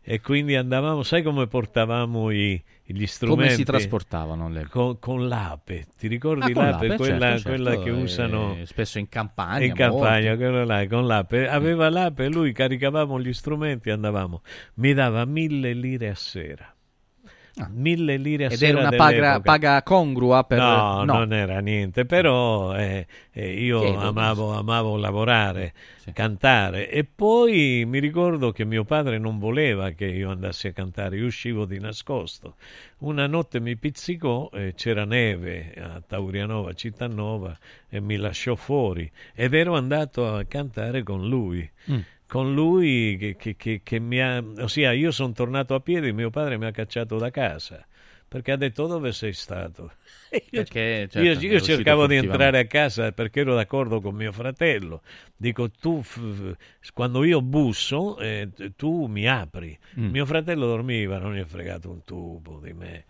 E quindi andavamo, sai come portavamo i, gli strumenti? Come si trasportavano le Con, con l'ape, ti ricordi Ah, l'ape? l'ape, quella, certo, quella certo, che eh, usano spesso in campagna. in campagna, quello là, con l'ape. Aveva l'ape, lui caricavamo gli strumenti e andavamo. Mi dava mille lire a sera. Mille lire a Ah. Ed sera era una paga, paga congrua per... No, non era niente, però eh, eh, io Chiedo, amavo, amavo lavorare, cantare. E poi mi ricordo che mio padre non voleva che io andassi a cantare, io uscivo di nascosto. Una notte mi pizzicò, eh, c'era neve a Taurianova, Cittanova e mi lasciò fuori. Ed ero andato a cantare con lui. Mm. Con lui che, che- che- che mi ha... Ossia, io sono tornato a piedi, mio padre mi ha cacciato da casa. Perché ha detto dove sei stato? Io, Perché, certo, io- io cercavo di entrare a casa perché ero d'accordo con mio fratello. Dico, tu f- quando io busso, eh, tu mi apri. Mm. Mio fratello dormiva, non gli è fregato un tubo di me.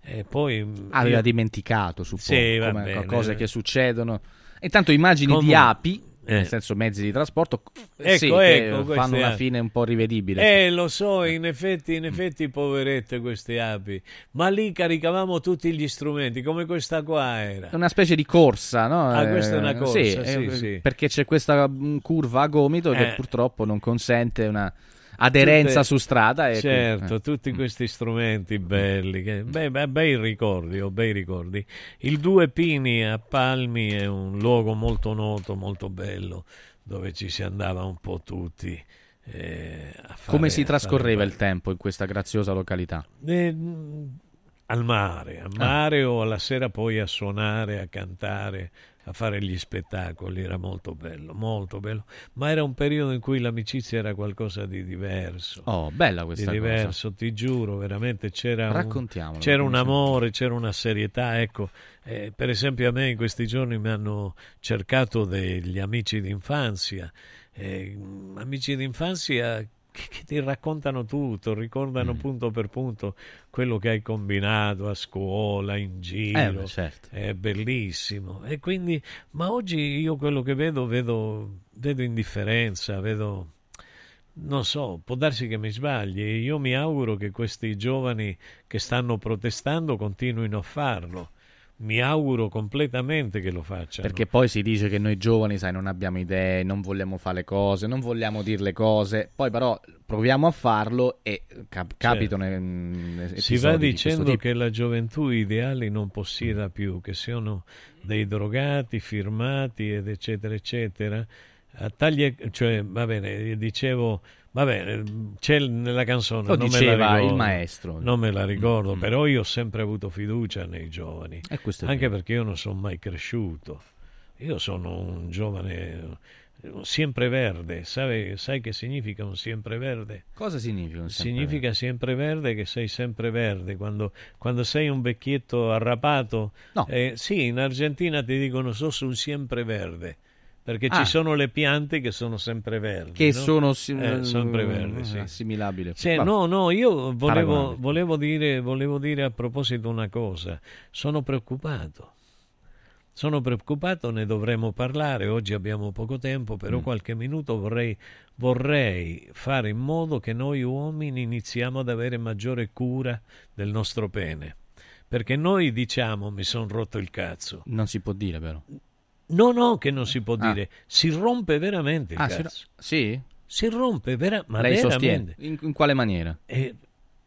E poi... Aveva io- dimenticato, suppongo, Sì, bene. cose che succedono. Intanto immagini di Comunque- api, Eh. nel senso mezzi di trasporto, Ecco, sì, che ecco, fanno una api. fine un po' rivedibile. Eh, lo so, in effetti, in effetti, poverette queste api. Ma lì caricavamo tutti gli strumenti, come questa qua era. Una specie di corsa, no? Ah, questa è una Eh, corsa, sì, sì, eh, sì. Perché c'è questa mm, curva a gomito che Eh. purtroppo non consente una aderenza Tutte- su strada. Certo, quindi- eh. tutti questi strumenti belli, che, beh, beh, bei ricordi, ho bei ricordi. Il Due Pini a Palmi è un luogo molto noto, molto bello, dove ci si andava un po' tutti. eh, a fare- Come si trascorreva il tempo in questa graziosa località? Eh, mh, al mare, al mare o alla sera poi a suonare, a cantare, a fare gli spettacoli, era molto bello, molto bello, ma era un periodo in cui l'amicizia era qualcosa di diverso. Oh, bella questa di cosa. diverso, ti giuro, veramente c'era un, c'era un amore, c'era una serietà, ecco, eh, per esempio a me in questi giorni mi hanno cercato degli amici d'infanzia, eh, amici d'infanzia che, ti raccontano tutto, ricordano Mm. punto per punto quello che hai combinato a scuola, in giro, Eh, certo. è bellissimo. E quindi, ma oggi io quello che vedo, vedo, vedo indifferenza, vedo, non so, può darsi che mi sbagli. Io mi auguro che questi giovani che stanno protestando continuino a farlo. Mi auguro completamente che lo facciano. Perché poi si dice che noi giovani, sai, non abbiamo idee, non vogliamo fare le cose, non vogliamo dire le cose, poi però proviamo a farlo e cap- capitano mm, Certo. Si va di dicendo tipo. che la gioventù ideali non possieda più, che siano dei drogati, firmati ed eccetera eccetera. A taglie, cioè, va bene, dicevo, va bene, c'è nella canzone, Lo non me diceva la ricordo, il maestro. Non me la ricordo, Mm. però io ho sempre avuto fiducia nei giovani, E anche vero. perché io non sono mai cresciuto. Io sono un giovane un sempreverde, sai, sai che significa un sempreverde? Cosa significa un sempreverde? Significa sempreverde che sei sempreverde. Quando, quando sei un vecchietto arrapato, No. eh, sì, in Argentina ti dicono sos un sempreverde. Perché Ah. ci sono le piante che sono sempreverdi. Che no? sono sim- Eh, sempreverdi, eh, sì. assimilabili. Vabbè. no, no, io volevo, volevo, dire, volevo dire a proposito una cosa. Sono preoccupato. Sono preoccupato, ne dovremo parlare. Oggi abbiamo poco tempo, però Mm. qualche minuto vorrei, vorrei fare in modo che noi uomini iniziamo ad avere maggiore cura del nostro pene. Perché noi diciamo mi sono rotto il cazzo. Non si può dire però. No, no, che non si può Ah. dire. Si rompe veramente il Ah, si- cazzo. sì? Si rompe vera- ma Lei veramente. sostiene. In, in quale maniera? E-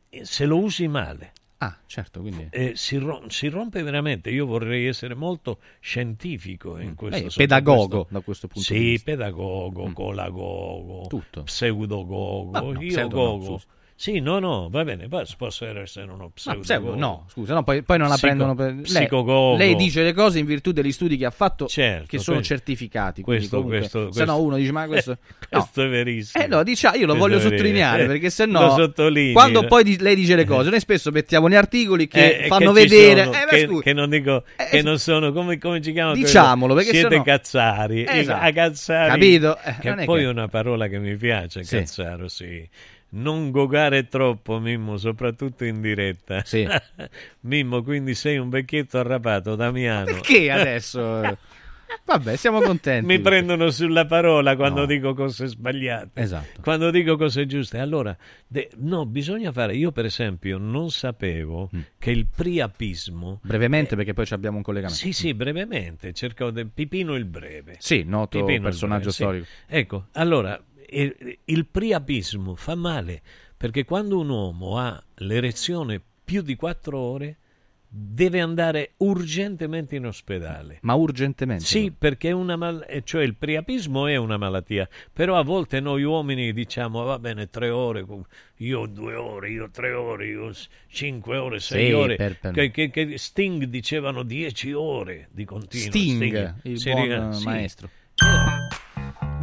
e se lo usi male. Ah, certo, quindi... Eh, si, rom- si rompe veramente. Io vorrei essere molto scientifico in questo Lei è sotto pedagogo questo- da questo punto sì, di vista. pedagogo, Mm. colagogo, Tutto. pseudogogo, Ma no, io pseudo no, gogo. scusi. Sì, no, no, va bene, poi posso essere uno pseudo, no, scusa, no, poi, poi non la Psico- prendono per... Lei, lei dice le cose in virtù degli studi che ha fatto Certo, che sono questo- certificati. questo- comunque, questo- se no questo- uno dice ma questo... no. Questo è verissimo. Eh no, dice, io lo Questo voglio sottolineare Eh, perché se lo no, quando poi di- lei dice le cose, noi spesso mettiamo gli articoli che Eh, fanno che vedere, sono, eh, che, scusi, che non dico che non sono come, come ci chiamano? Diciamolo, perché siete sennò- cazzari Esatto. a cazzari Capito? Eh, che poi è una parola che mi piace cazzaro sì non gogare troppo Mimmo soprattutto in diretta Sì. Mimmo quindi sei un vecchietto arrapato Damiano perché adesso? Vabbè, siamo contenti. mi prendono sulla parola quando No. dico cose sbagliate Esatto. quando dico cose giuste allora de- no bisogna fare io per esempio non sapevo Mm. che il priapismo Brevemente perché poi ci abbiamo un collegamento. sì, sì, brevemente, cerco de- Pipino il Breve. Sì, noto Pipino il personaggio Breve, sì. storico. Ecco, allora, il, il priapismo fa male perché quando un uomo ha l'erezione più di quattro ore deve andare urgentemente in ospedale. Ma urgentemente? Sì, perché una mal- eh, cioè il priapismo è una malattia, però a volte noi uomini diciamo va bene tre ore, io due ore, io tre ore, io cinque ore, sei Sì, ore, per- per- Che, che- che Sting dicevano dieci ore di continuo. Sting, il Sì, buon riga- eh, sì.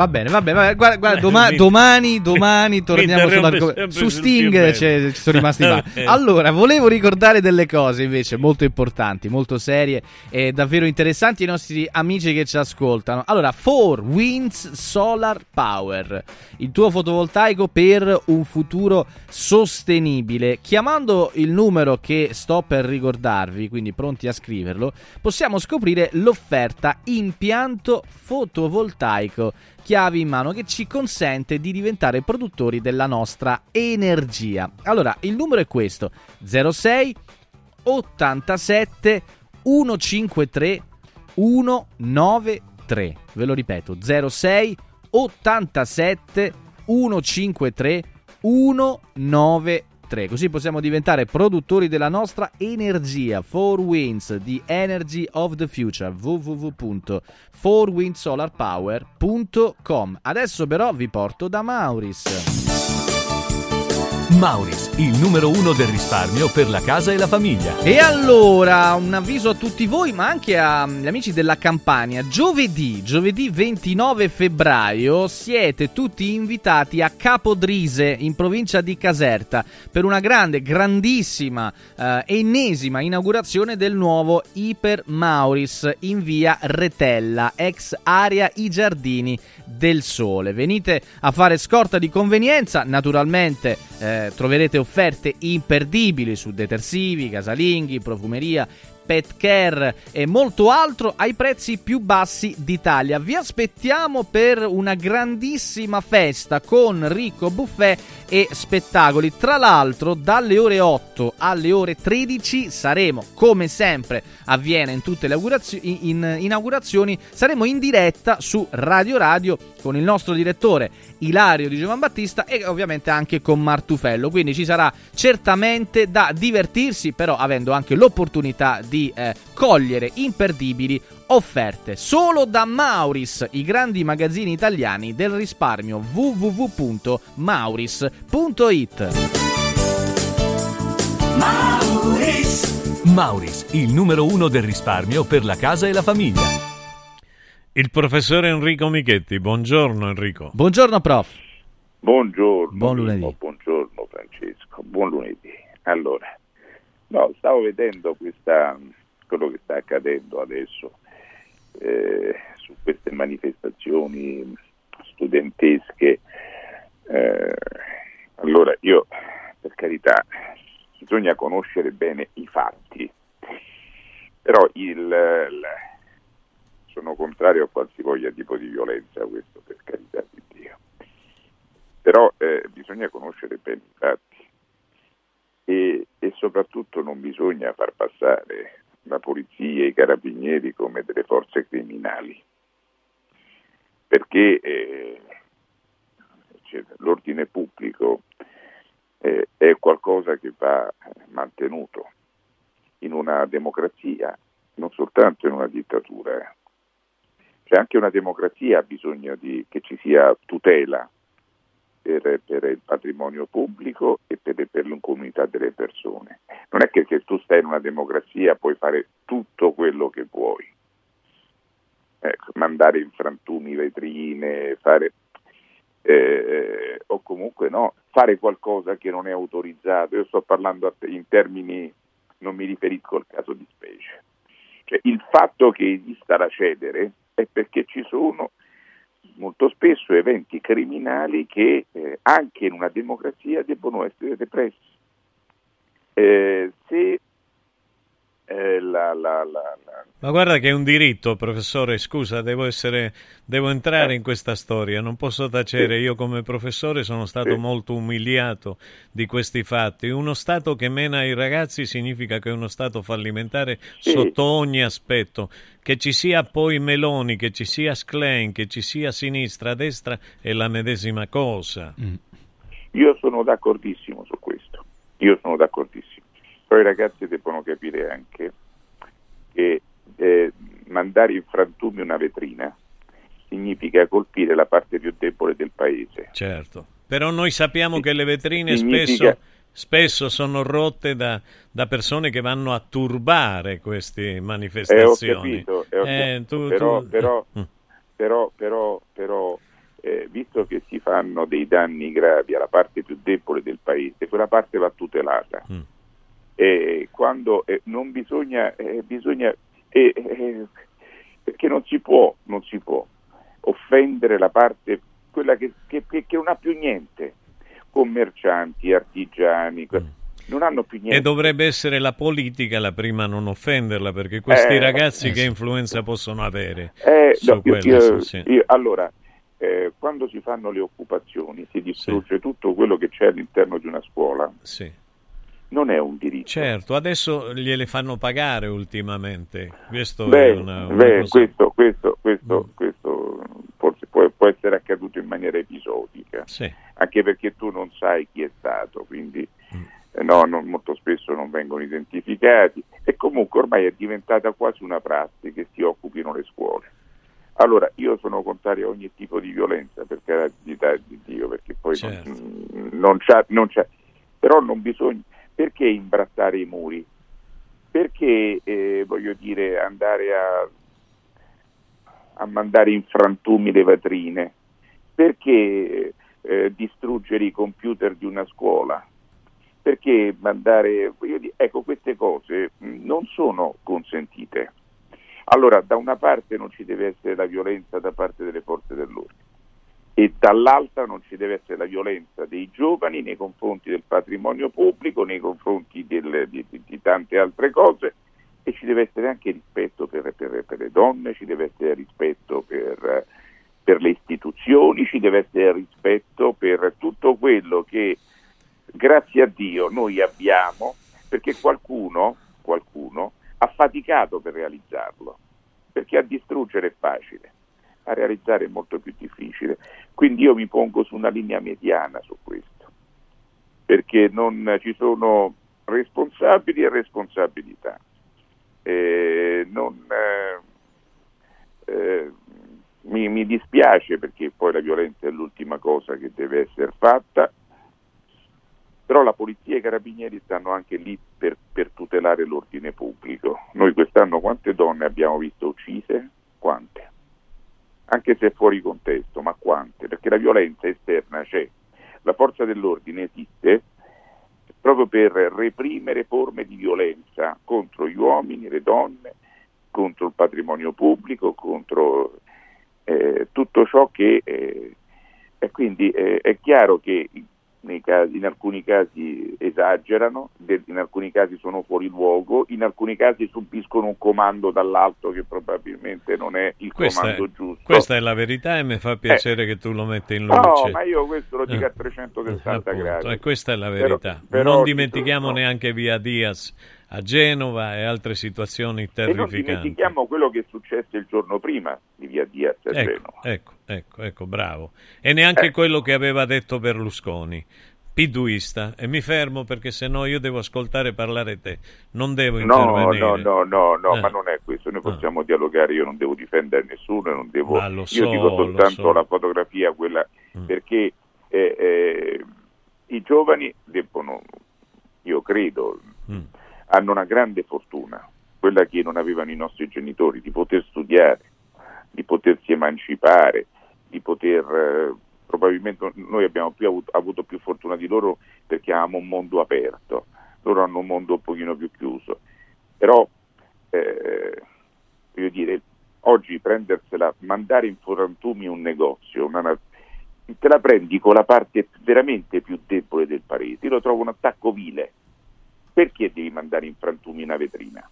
Va bene, va bene, va bene. Guarda, guarda, doma- domani, domani torniamo sull'argomento. Su Sting c'è- ci sono rimasti male. Eh. Allora, volevo ricordare delle cose invece molto importanti, molto serie e davvero interessanti ai nostri amici che ci ascoltano. Allora, 4 Winds Solar Power, il tuo fotovoltaico per un futuro sostenibile. Chiamando il numero che sto per ricordarvi, quindi pronti a scriverlo, possiamo scoprire l'offerta impianto fotovoltaico chiavi in mano che ci consente di diventare produttori della nostra energia. Allora, il numero è questo: 06 87 153 193. Ve lo ripeto: 06 87 153 193. Così possiamo diventare produttori della nostra energia. 4Winds, the energy of the future. www.4windsolarpower.com. Adesso però vi porto da Mauris. Mauris, il numero uno del risparmio per la casa e la famiglia. E allora, un avviso a tutti voi, ma anche agli amici della Campania. Giovedì, giovedì 29 febbraio, siete tutti invitati a Capodrise, in provincia di Caserta, per una grande, grandissima, eh, ennesima inaugurazione del nuovo Iper Mauris in via Retella, ex area I Giardini del Sole. Venite a fare scorta di convenienza, naturalmente eh, troverete offerte imperdibili su detersivi, casalinghi, profumeria pet care e molto altro ai prezzi più bassi d'Italia. Vi aspettiamo per una grandissima festa con ricco buffet e spettacoli. Tra l'altro, dalle ore 8 alle ore 13 saremo, come sempre avviene in tutte le in inaugurazioni, saremo in diretta su Radio Radio con il nostro direttore Ilario di Giovan Battista e ovviamente anche con Martufello. Quindi ci sarà certamente da divertirsi, però avendo anche l'opportunità di eh, cogliere imperdibili offerte solo da Mauris, i grandi magazzini italiani del risparmio www.mauris.it. Mauris. Mauris, il numero uno del risparmio per la casa e la famiglia. Il professore Enrico Michetti, buongiorno Enrico. Buongiorno prof. Buongiorno. Buon lunedì. Buongiorno Francesco, buon lunedì. Allora, no, stavo vedendo questa, quello che sta accadendo adesso eh, su queste manifestazioni studentesche. Eh, allora io, per carità, bisogna conoscere bene i fatti, però il, il, sono contrario a qualsivoglia tipo di violenza, questo per carità di Dio. Però eh, bisogna conoscere bene i fatti e, e soprattutto non bisogna far passare la polizia e i carabinieri come delle forze criminali, perché eh, cioè, l'ordine pubblico eh, è qualcosa che va mantenuto in una democrazia, non soltanto in una dittatura. Cioè anche una democrazia ha bisogno di, che ci sia tutela per, per, il patrimonio pubblico e per, per l'incomunità delle persone. Non è che se tu stai in una democrazia puoi fare tutto quello che vuoi, ecco, mandare in frantumi vetrine, fare, eh, o comunque no, fare qualcosa che non è autorizzato. Io sto parlando in termini, non mi riferisco al caso di specie. Cioè, il fatto che esista da cedere è perché ci sono molto spesso eventi criminali che eh, anche in una democrazia debbono essere repressi. Eh, se eh, la, la, la, Ma guarda che è un diritto, professore, scusa, devo, essere, devo entrare in questa storia, non posso tacere, io come professore sono stato molto umiliato di questi fatti. Uno Stato che mena i ragazzi significa che è uno Stato fallimentare Sì. sotto ogni aspetto. Che ci sia poi Meloni, che ci sia Schlein, che ci sia sinistra, destra, è la medesima cosa. Io sono d'accordissimo su questo, io sono d'accordissimo. Però i ragazzi devono capire anche che eh, mandare in frantumi una vetrina significa colpire la parte più debole del paese. Certo. Però noi sappiamo che le vetrine Significa- spesso, spesso sono rotte da, da persone che vanno a turbare queste Eh, ho manifestazioni. capito, eh, ho Eh, capito. tu- però, tu- però, Mm. però, però, però, eh, visto che si fanno dei danni gravi alla parte più debole del paese, quella parte va tutelata. Mm. E quando eh, non bisogna, eh, bisogna eh, eh, perché non si può, non si può offendere la parte, quella che, che- che- non ha più niente, commercianti, artigiani, que- non hanno più niente. E dovrebbe essere la politica la prima a non offenderla, perché questi Eh, ragazzi eh, che sì. influenza possono avere Eh, su no, io- io- sì, sì. io- allora, eh, quando si fanno le occupazioni, si distrugge tutto quello che c'è all'interno di una scuola, Sì. Non è un diritto. Certo, adesso gliele fanno pagare ultimamente. Questo Beh, è una, una beh, questo, questo, questo, Mm. questo forse può, può essere accaduto in maniera episodica, Sì. anche perché tu non sai chi è stato, quindi Mm. eh, no, non- molto spesso non vengono identificati e comunque ormai è diventata quasi una prassi che si occupino le scuole. Allora, io sono contrario a ogni tipo di violenza, per carità di Dio, perché poi non- Certo. non, c'ha, non c'ha- però non bisogna, perché imbrattare i muri? Perché, eh, voglio dire, andare a, a mandare in frantumi le vetrine? Perché eh, distruggere i computer di una scuola? Perché mandare, dire, ecco, queste cose non sono consentite. Allora, da una parte non ci deve essere la violenza da parte delle forze dell'ordine e dall'altra non ci deve essere la violenza dei giovani nei confronti del patrimonio pubblico, nei confronti del, di, di, di, tante altre cose e ci deve essere anche rispetto per, per, per le donne, ci deve essere rispetto per, per, le istituzioni, ci deve essere rispetto per tutto quello che grazie a Dio noi abbiamo perché qualcuno, qualcuno ha faticato per realizzarlo, perché a distruggere è facile a realizzare è molto più difficile. Quindi io mi pongo su una linea mediana su questo, perché non ci sono responsabili e responsabilità. Eh, non, eh, eh, mi, mi dispiace perché poi la violenza è l'ultima cosa che deve essere fatta, però la polizia e i carabinieri stanno anche lì per, per, tutelare l'ordine pubblico. Noi quest'anno quante donne abbiamo visto uccise? Quante? Anche se fuori contesto, ma quante? Perché la violenza esterna c'è, la forza dell'ordine esiste proprio per reprimere forme di violenza contro gli uomini, le donne, contro il patrimonio pubblico, contro eh, tutto ciò che... Eh, e quindi eh, è chiaro che casi, in alcuni casi esagerano, in alcuni casi sono fuori luogo, in alcuni casi subiscono un comando dall'alto che probabilmente non è il questa comando è, giusto. Questa è la verità e mi fa piacere eh. che tu lo metti in luce. No, ma io questo lo dico eh. a 360 gradi. E questa è la verità. Però, però non dimentichiamo sono... neanche via Diaz a Genova e altre situazioni terrificanti. E non dimentichiamo quello che è successo il giorno prima di via Diaz a ecco, Genova. Ecco, ecco, ecco, bravo. E neanche eh. quello che aveva detto Berlusconi. Piduista e mi fermo perché se no io devo ascoltare parlare te, non devo intervenire. No, no, no, no, eh. ma non è questo, noi possiamo ah. dialogare, io non devo difendere nessuno, non devo, so, io dico soltanto so. la fotografia, quella mm. perché eh, eh, i giovani debbono, io credo, mm hanno una grande fortuna, quella che non avevano i nostri genitori, di poter studiare, di potersi emancipare, di poter... Eh, probabilmente noi abbiamo più avuto, avuto, più fortuna di loro perché avevamo un mondo aperto, loro hanno un mondo un pochino più chiuso. Però, eh, voglio dire, oggi prendersela, mandare in forantumi un negozio, una, te la prendi con la parte veramente più debole del paese, io lo trovo un attacco vile perché devi mandare in frantumi una vetrina?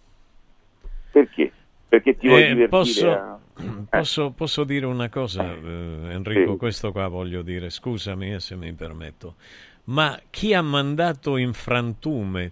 Perché? Perché ti vuoi eh, divertire posso, a... posso, posso, dire una cosa, eh, Enrico, sì. questo qua voglio dire, scusami eh, se mi permetto, ma chi ha mandato in frantume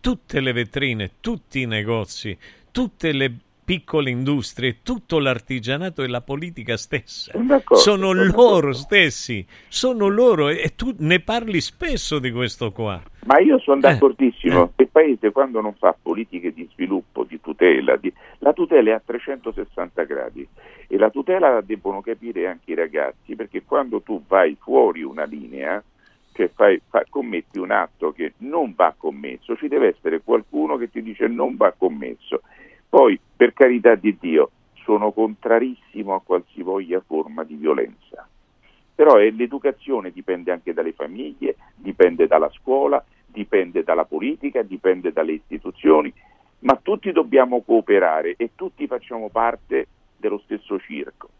tutte le vetrine, tutti i negozi, tutte le piccole industrie, tutto l'artigianato e la politica stessa. Sono loro stessi, sono loro e tu ne parli spesso di questo qua. Ma io sono eh, d'accordissimo, eh. il paese quando non fa politiche di sviluppo, di tutela, di... la tutela è a 360 gradi e la tutela la debbono capire anche i ragazzi, perché quando tu vai fuori una linea, cioè fai, fai, commetti un atto che non va commesso, ci deve essere qualcuno che ti dice non va commesso poi, per carità di Dio, sono contrarissimo a qualsivoglia forma di violenza. Però eh, l'educazione dipende anche dalle famiglie, dipende dalla scuola, dipende dalla politica, dipende dalle istituzioni, ma tutti dobbiamo cooperare e tutti facciamo parte dello stesso circo.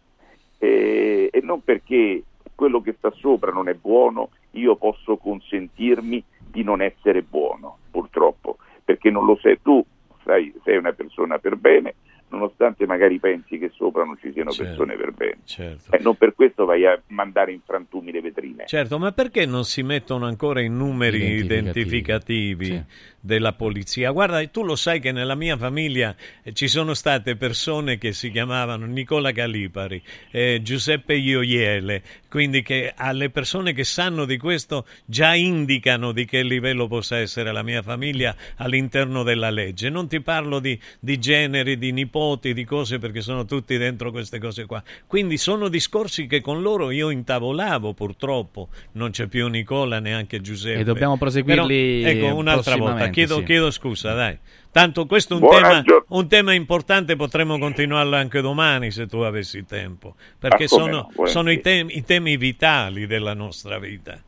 E, e non perché quello che sta sopra non è buono, io posso consentirmi di non essere buono, purtroppo, perché non lo sei tu, sai, sei una persona per bene, nonostante magari pensi che sopra non ci siano certo, persone per bene. Certo. E non per questo vai a mandare in frantumi le vetrine. Certo, ma perché non si mettono ancora i numeri identificativi, identificativi sì. della polizia? Guarda, tu lo sai che nella mia famiglia eh, ci sono state persone che si chiamavano Nicola Calipari, eh, Giuseppe Ioiele, quindi che alle persone che sanno di questo già indicano di che livello possa essere la mia famiglia all'interno della legge. Non ti parlo di, di generi, di nipoti nipoti, di cose perché sono tutti dentro queste cose qua. Quindi sono discorsi che con loro io intavolavo purtroppo, non c'è più Nicola neanche Giuseppe. E dobbiamo proseguirli Però, ecco, un'altra volta, chiedo, sì. chiedo scusa, dai. Tanto questo è un tema, un tema importante, potremmo continuarlo anche domani se tu avessi tempo, perché Ah, sono, no, sono i, temi, i temi vitali della nostra vita.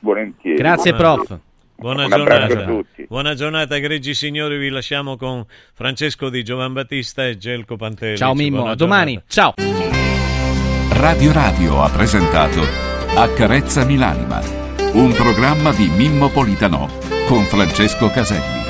Volentieri. Grazie, prof. Buona Un abbraccio a giornata. tutti. Buona giornata, egregi signori. Vi lasciamo con Francesco Di Giovan Battista e Gelco Pantelli. Ciao Mimmo, Buona a domani. Ciao. Radio Radio ha presentato Accarezzami l'anima, un programma di Mimmo Politano con Francesco Caselli.